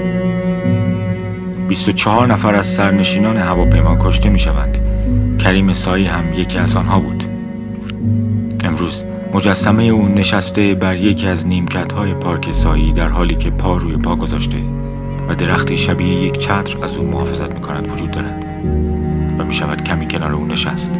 24 نفر از سرنشینان هواپیما کشته می شوند کریم سایی هم یکی از آنها بود. مجسمه او نشسته بر یکی از نیمکت های پارک سایی در حالی که پا روی پا گذاشته و درختی شبیه یک چتر از او محافظت می کند وجود دارد و می شود کمی کنار او نشست.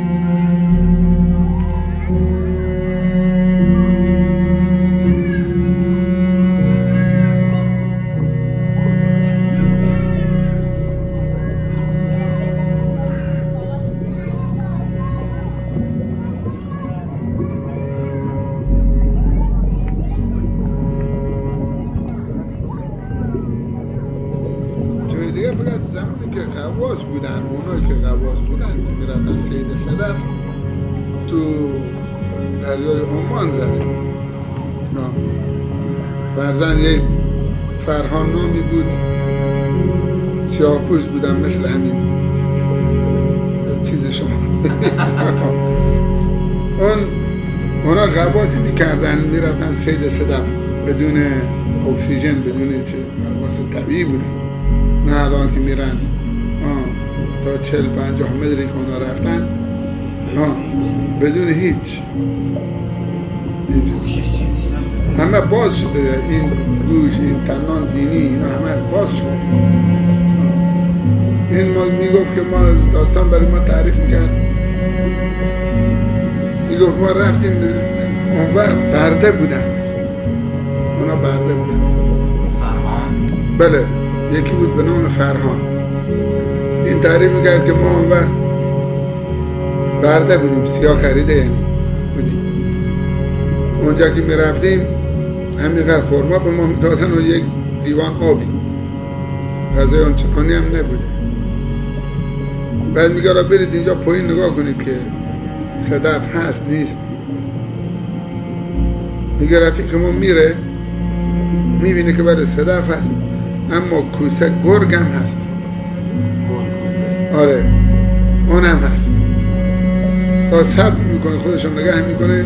سیاهپوست بودم مثل همین. چیز شما. اون اونا غواصی می‌کردن می‌رفتن سید صدف. بدون اکسیژن بدون چه غواص طبیعی بودن. نه الان که میرن. تا چل پنجاه متری که اونا رفتن. بدون هیچ. همه باز شده این گوش این تنان بینی اینا همه باز شده. این ما می‌گفت که ما داستان برای ما تعریف کرد می‌گفت ما رفتیم اون وقت برده بودن. اونا برده بودن. فرهان. بله یکی بود به نام فرهان. این تعریف کرد که ما اون وقت برده بودیم سیاه خریده یعنی بودیم. اونجا که می‌رفتیم همینقدر خورما به ما می‌دادن و یک دیوان آبی. غذای آنچنانی هم نبوده. بعد میگه را برید اینجا پایین نگاه کنید که صدف هست نیست. میگه رفیق ما میره می‌بینه که برای صدف هست اما کوسه گرگ هم هست. آره اون هم هست. تا سب می‌کنه خودشون نگه می‌کنه.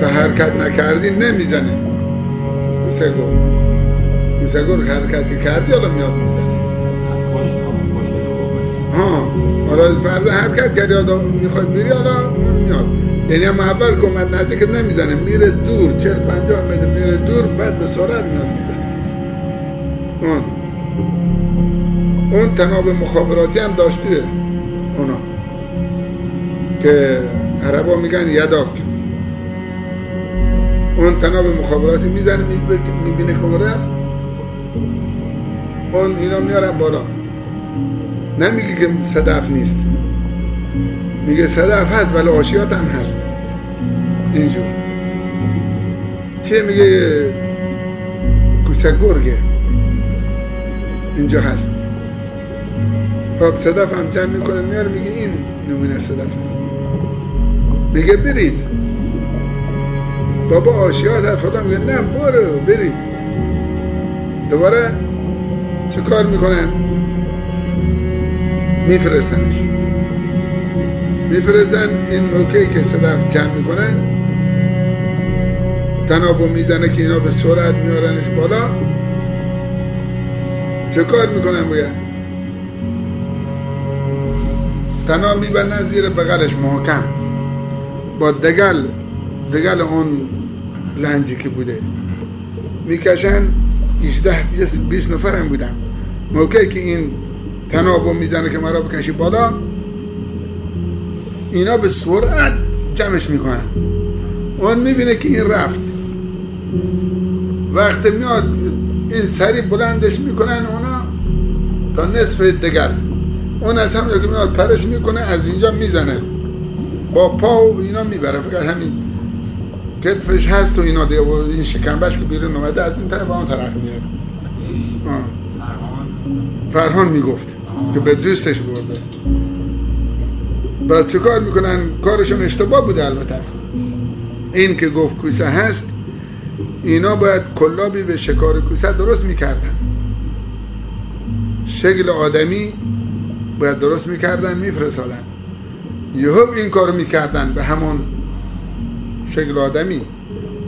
تا حرکت نکردی نمی‌زنه. کوسه گرگ کوسه گرگ حرکت که کردی حالا میاد می‌زنه. ها حالا فرض حرکت کردی آدم می‌خوای بری حالا اون میاد. یعنی هم اول که اومد نزدیکت نمی‌زنه. میره دور چل پنجاه متر میره دور بعد به سرعت میاد می‌زنه. اون. اون تناب مخابراتی هم داشته اونا. که عربا میگن یداک. اون تناب مخابراتی می‌زنه می‌بینه که رفت. اون اینا میارن بالا. نمیگه که صدف نیست. میگه صدف هست ولی آشیات هم هست. اینجور. چیه میگه؟ کوسه گرگه. اینجا هست. خب صدف هم جمع می‌کنه میاره میگه این نمونه صدف. میگه برید. بابا آشیات هست فلان میگه نه برو برید دوباره چه کار می‌کنن؟ میفرستنش. میفرستن این موقعی که صدف جمع می‌کنن. تنابو می‌زنه که اینا به سرعت میارنش بالا. چه کار می‌کنن باید تناب میبندن زیر بغلش محکم با دگل دگل اون لنجی که بوده. می‌کشن 18 20 نفر هم بودن. موقعی که این تنابو می‌زنه که مرا بکشی بالا اینا به سرعت جمعش می‌کنن. اون می‌بینه که این رفت. وقت میاد این سری بلندش می‌کنن اونا تا نصف دگر. اون از هم میاد پرش می‌کنه از اینجا می‌زنه. با پا و اینا می‌بره. فقط همین کتفش هست و اینا و این شکنبش که بیرون اومده از این طرف به طرف میره. فرهان می‌گفت که به دوستش برده. بس چه کار می‌کنن؟ کارشون اشتباه بوده البته. این که گفت کوسه هست اینا باید کلابی به شکار کوسه درست می‌کردن. شکل آدمی باید درست می‌کردن میفرستادن. یهو این کارو می‌کردن به همون شکل آدمی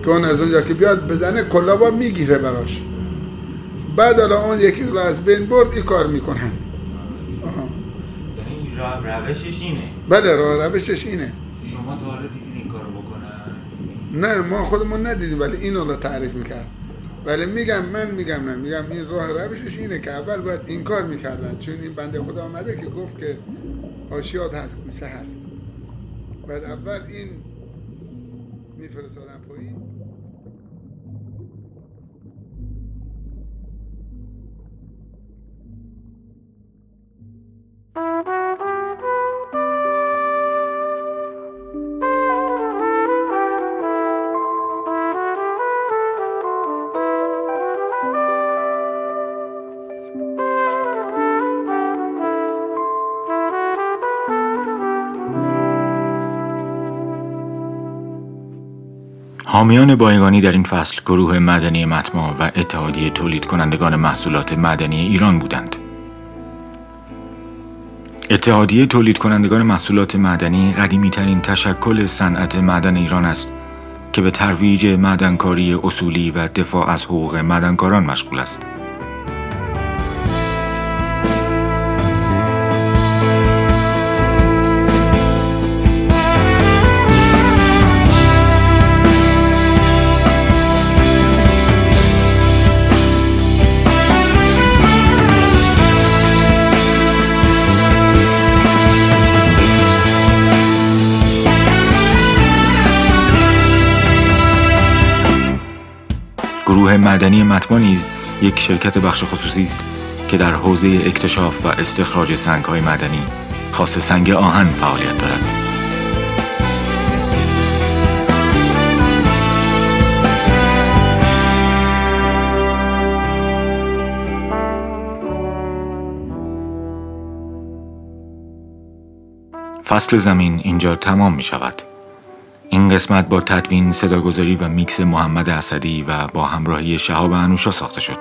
که اون از اونجا که بیاد بزنه کلابا می‌گیره براش. بعد حالا اون یکی رو از بین برد این کار می‌کنن. یعنی روشش اینه. بله راه روشش اینه. شما تا حالا دیدین این کارو بکنن؟ نه ما خودمون ندیدیم ولی اینو رو تعریف می‌کرد. ولی میگم من میگم نه میگم این راه روشش اینه که اول باید این کار می‌کردن. چون این بنده خدا آمده که گفت که آشیاد هست کوسه هست. بعد اول این میفرستادن پایین. حامیان بایگانی در این فصل گروه مدنی متما و اتحادیه تولید کنندگان محصولات مدنی ایران بودند. اتحادیه تولید کنندگان محصولات مدنی قدیمی ترین تشکل صنعت معدن ایران است که به ترویج معدنکاری اصولی و دفاع از حقوق معدنکاران مشغول است. مدنی مطبع نیز یک شرکت بخش خصوصی است که در حوزه اکتشاف و استخراج سنگ های مدنی خاص سنگ آهن فعالیت دارد. فصل زمین اینجا تمام می شود. قسمت با تدوین صداگذاری و میکس محمد اسدی و با همراهی شهاب انوشا ساخته شد.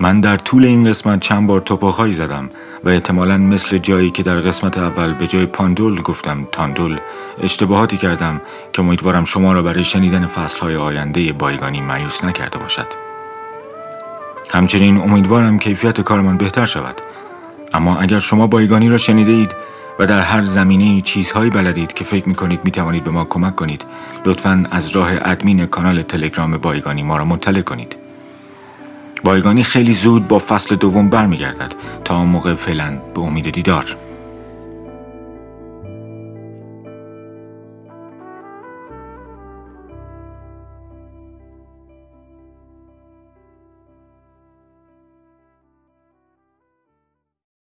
من در طول این قسمت چند بار توپاخایی زدم و احتمالا مثل جایی که در قسمت اول به جای پاندول گفتم تاندول اشتباهاتی کردم که امیدوارم شما را برای شنیدن فصلهای آینده بایگانی مایوس نکرده باشد. همچنین امیدوارم کیفیت کارمان بهتر شود. اما اگر شما بایگانی را شنیده اید و در هر زمینه چیزهایی بلدید که فکر می کنید می توانید به ما کمک کنید لطفا از راه ادمین کانال تلگرام بایگانی ما را مطلع کنید. بایگانی خیلی زود با فصل دوم برمیگردد تا موقع فعلا به امید دیدار.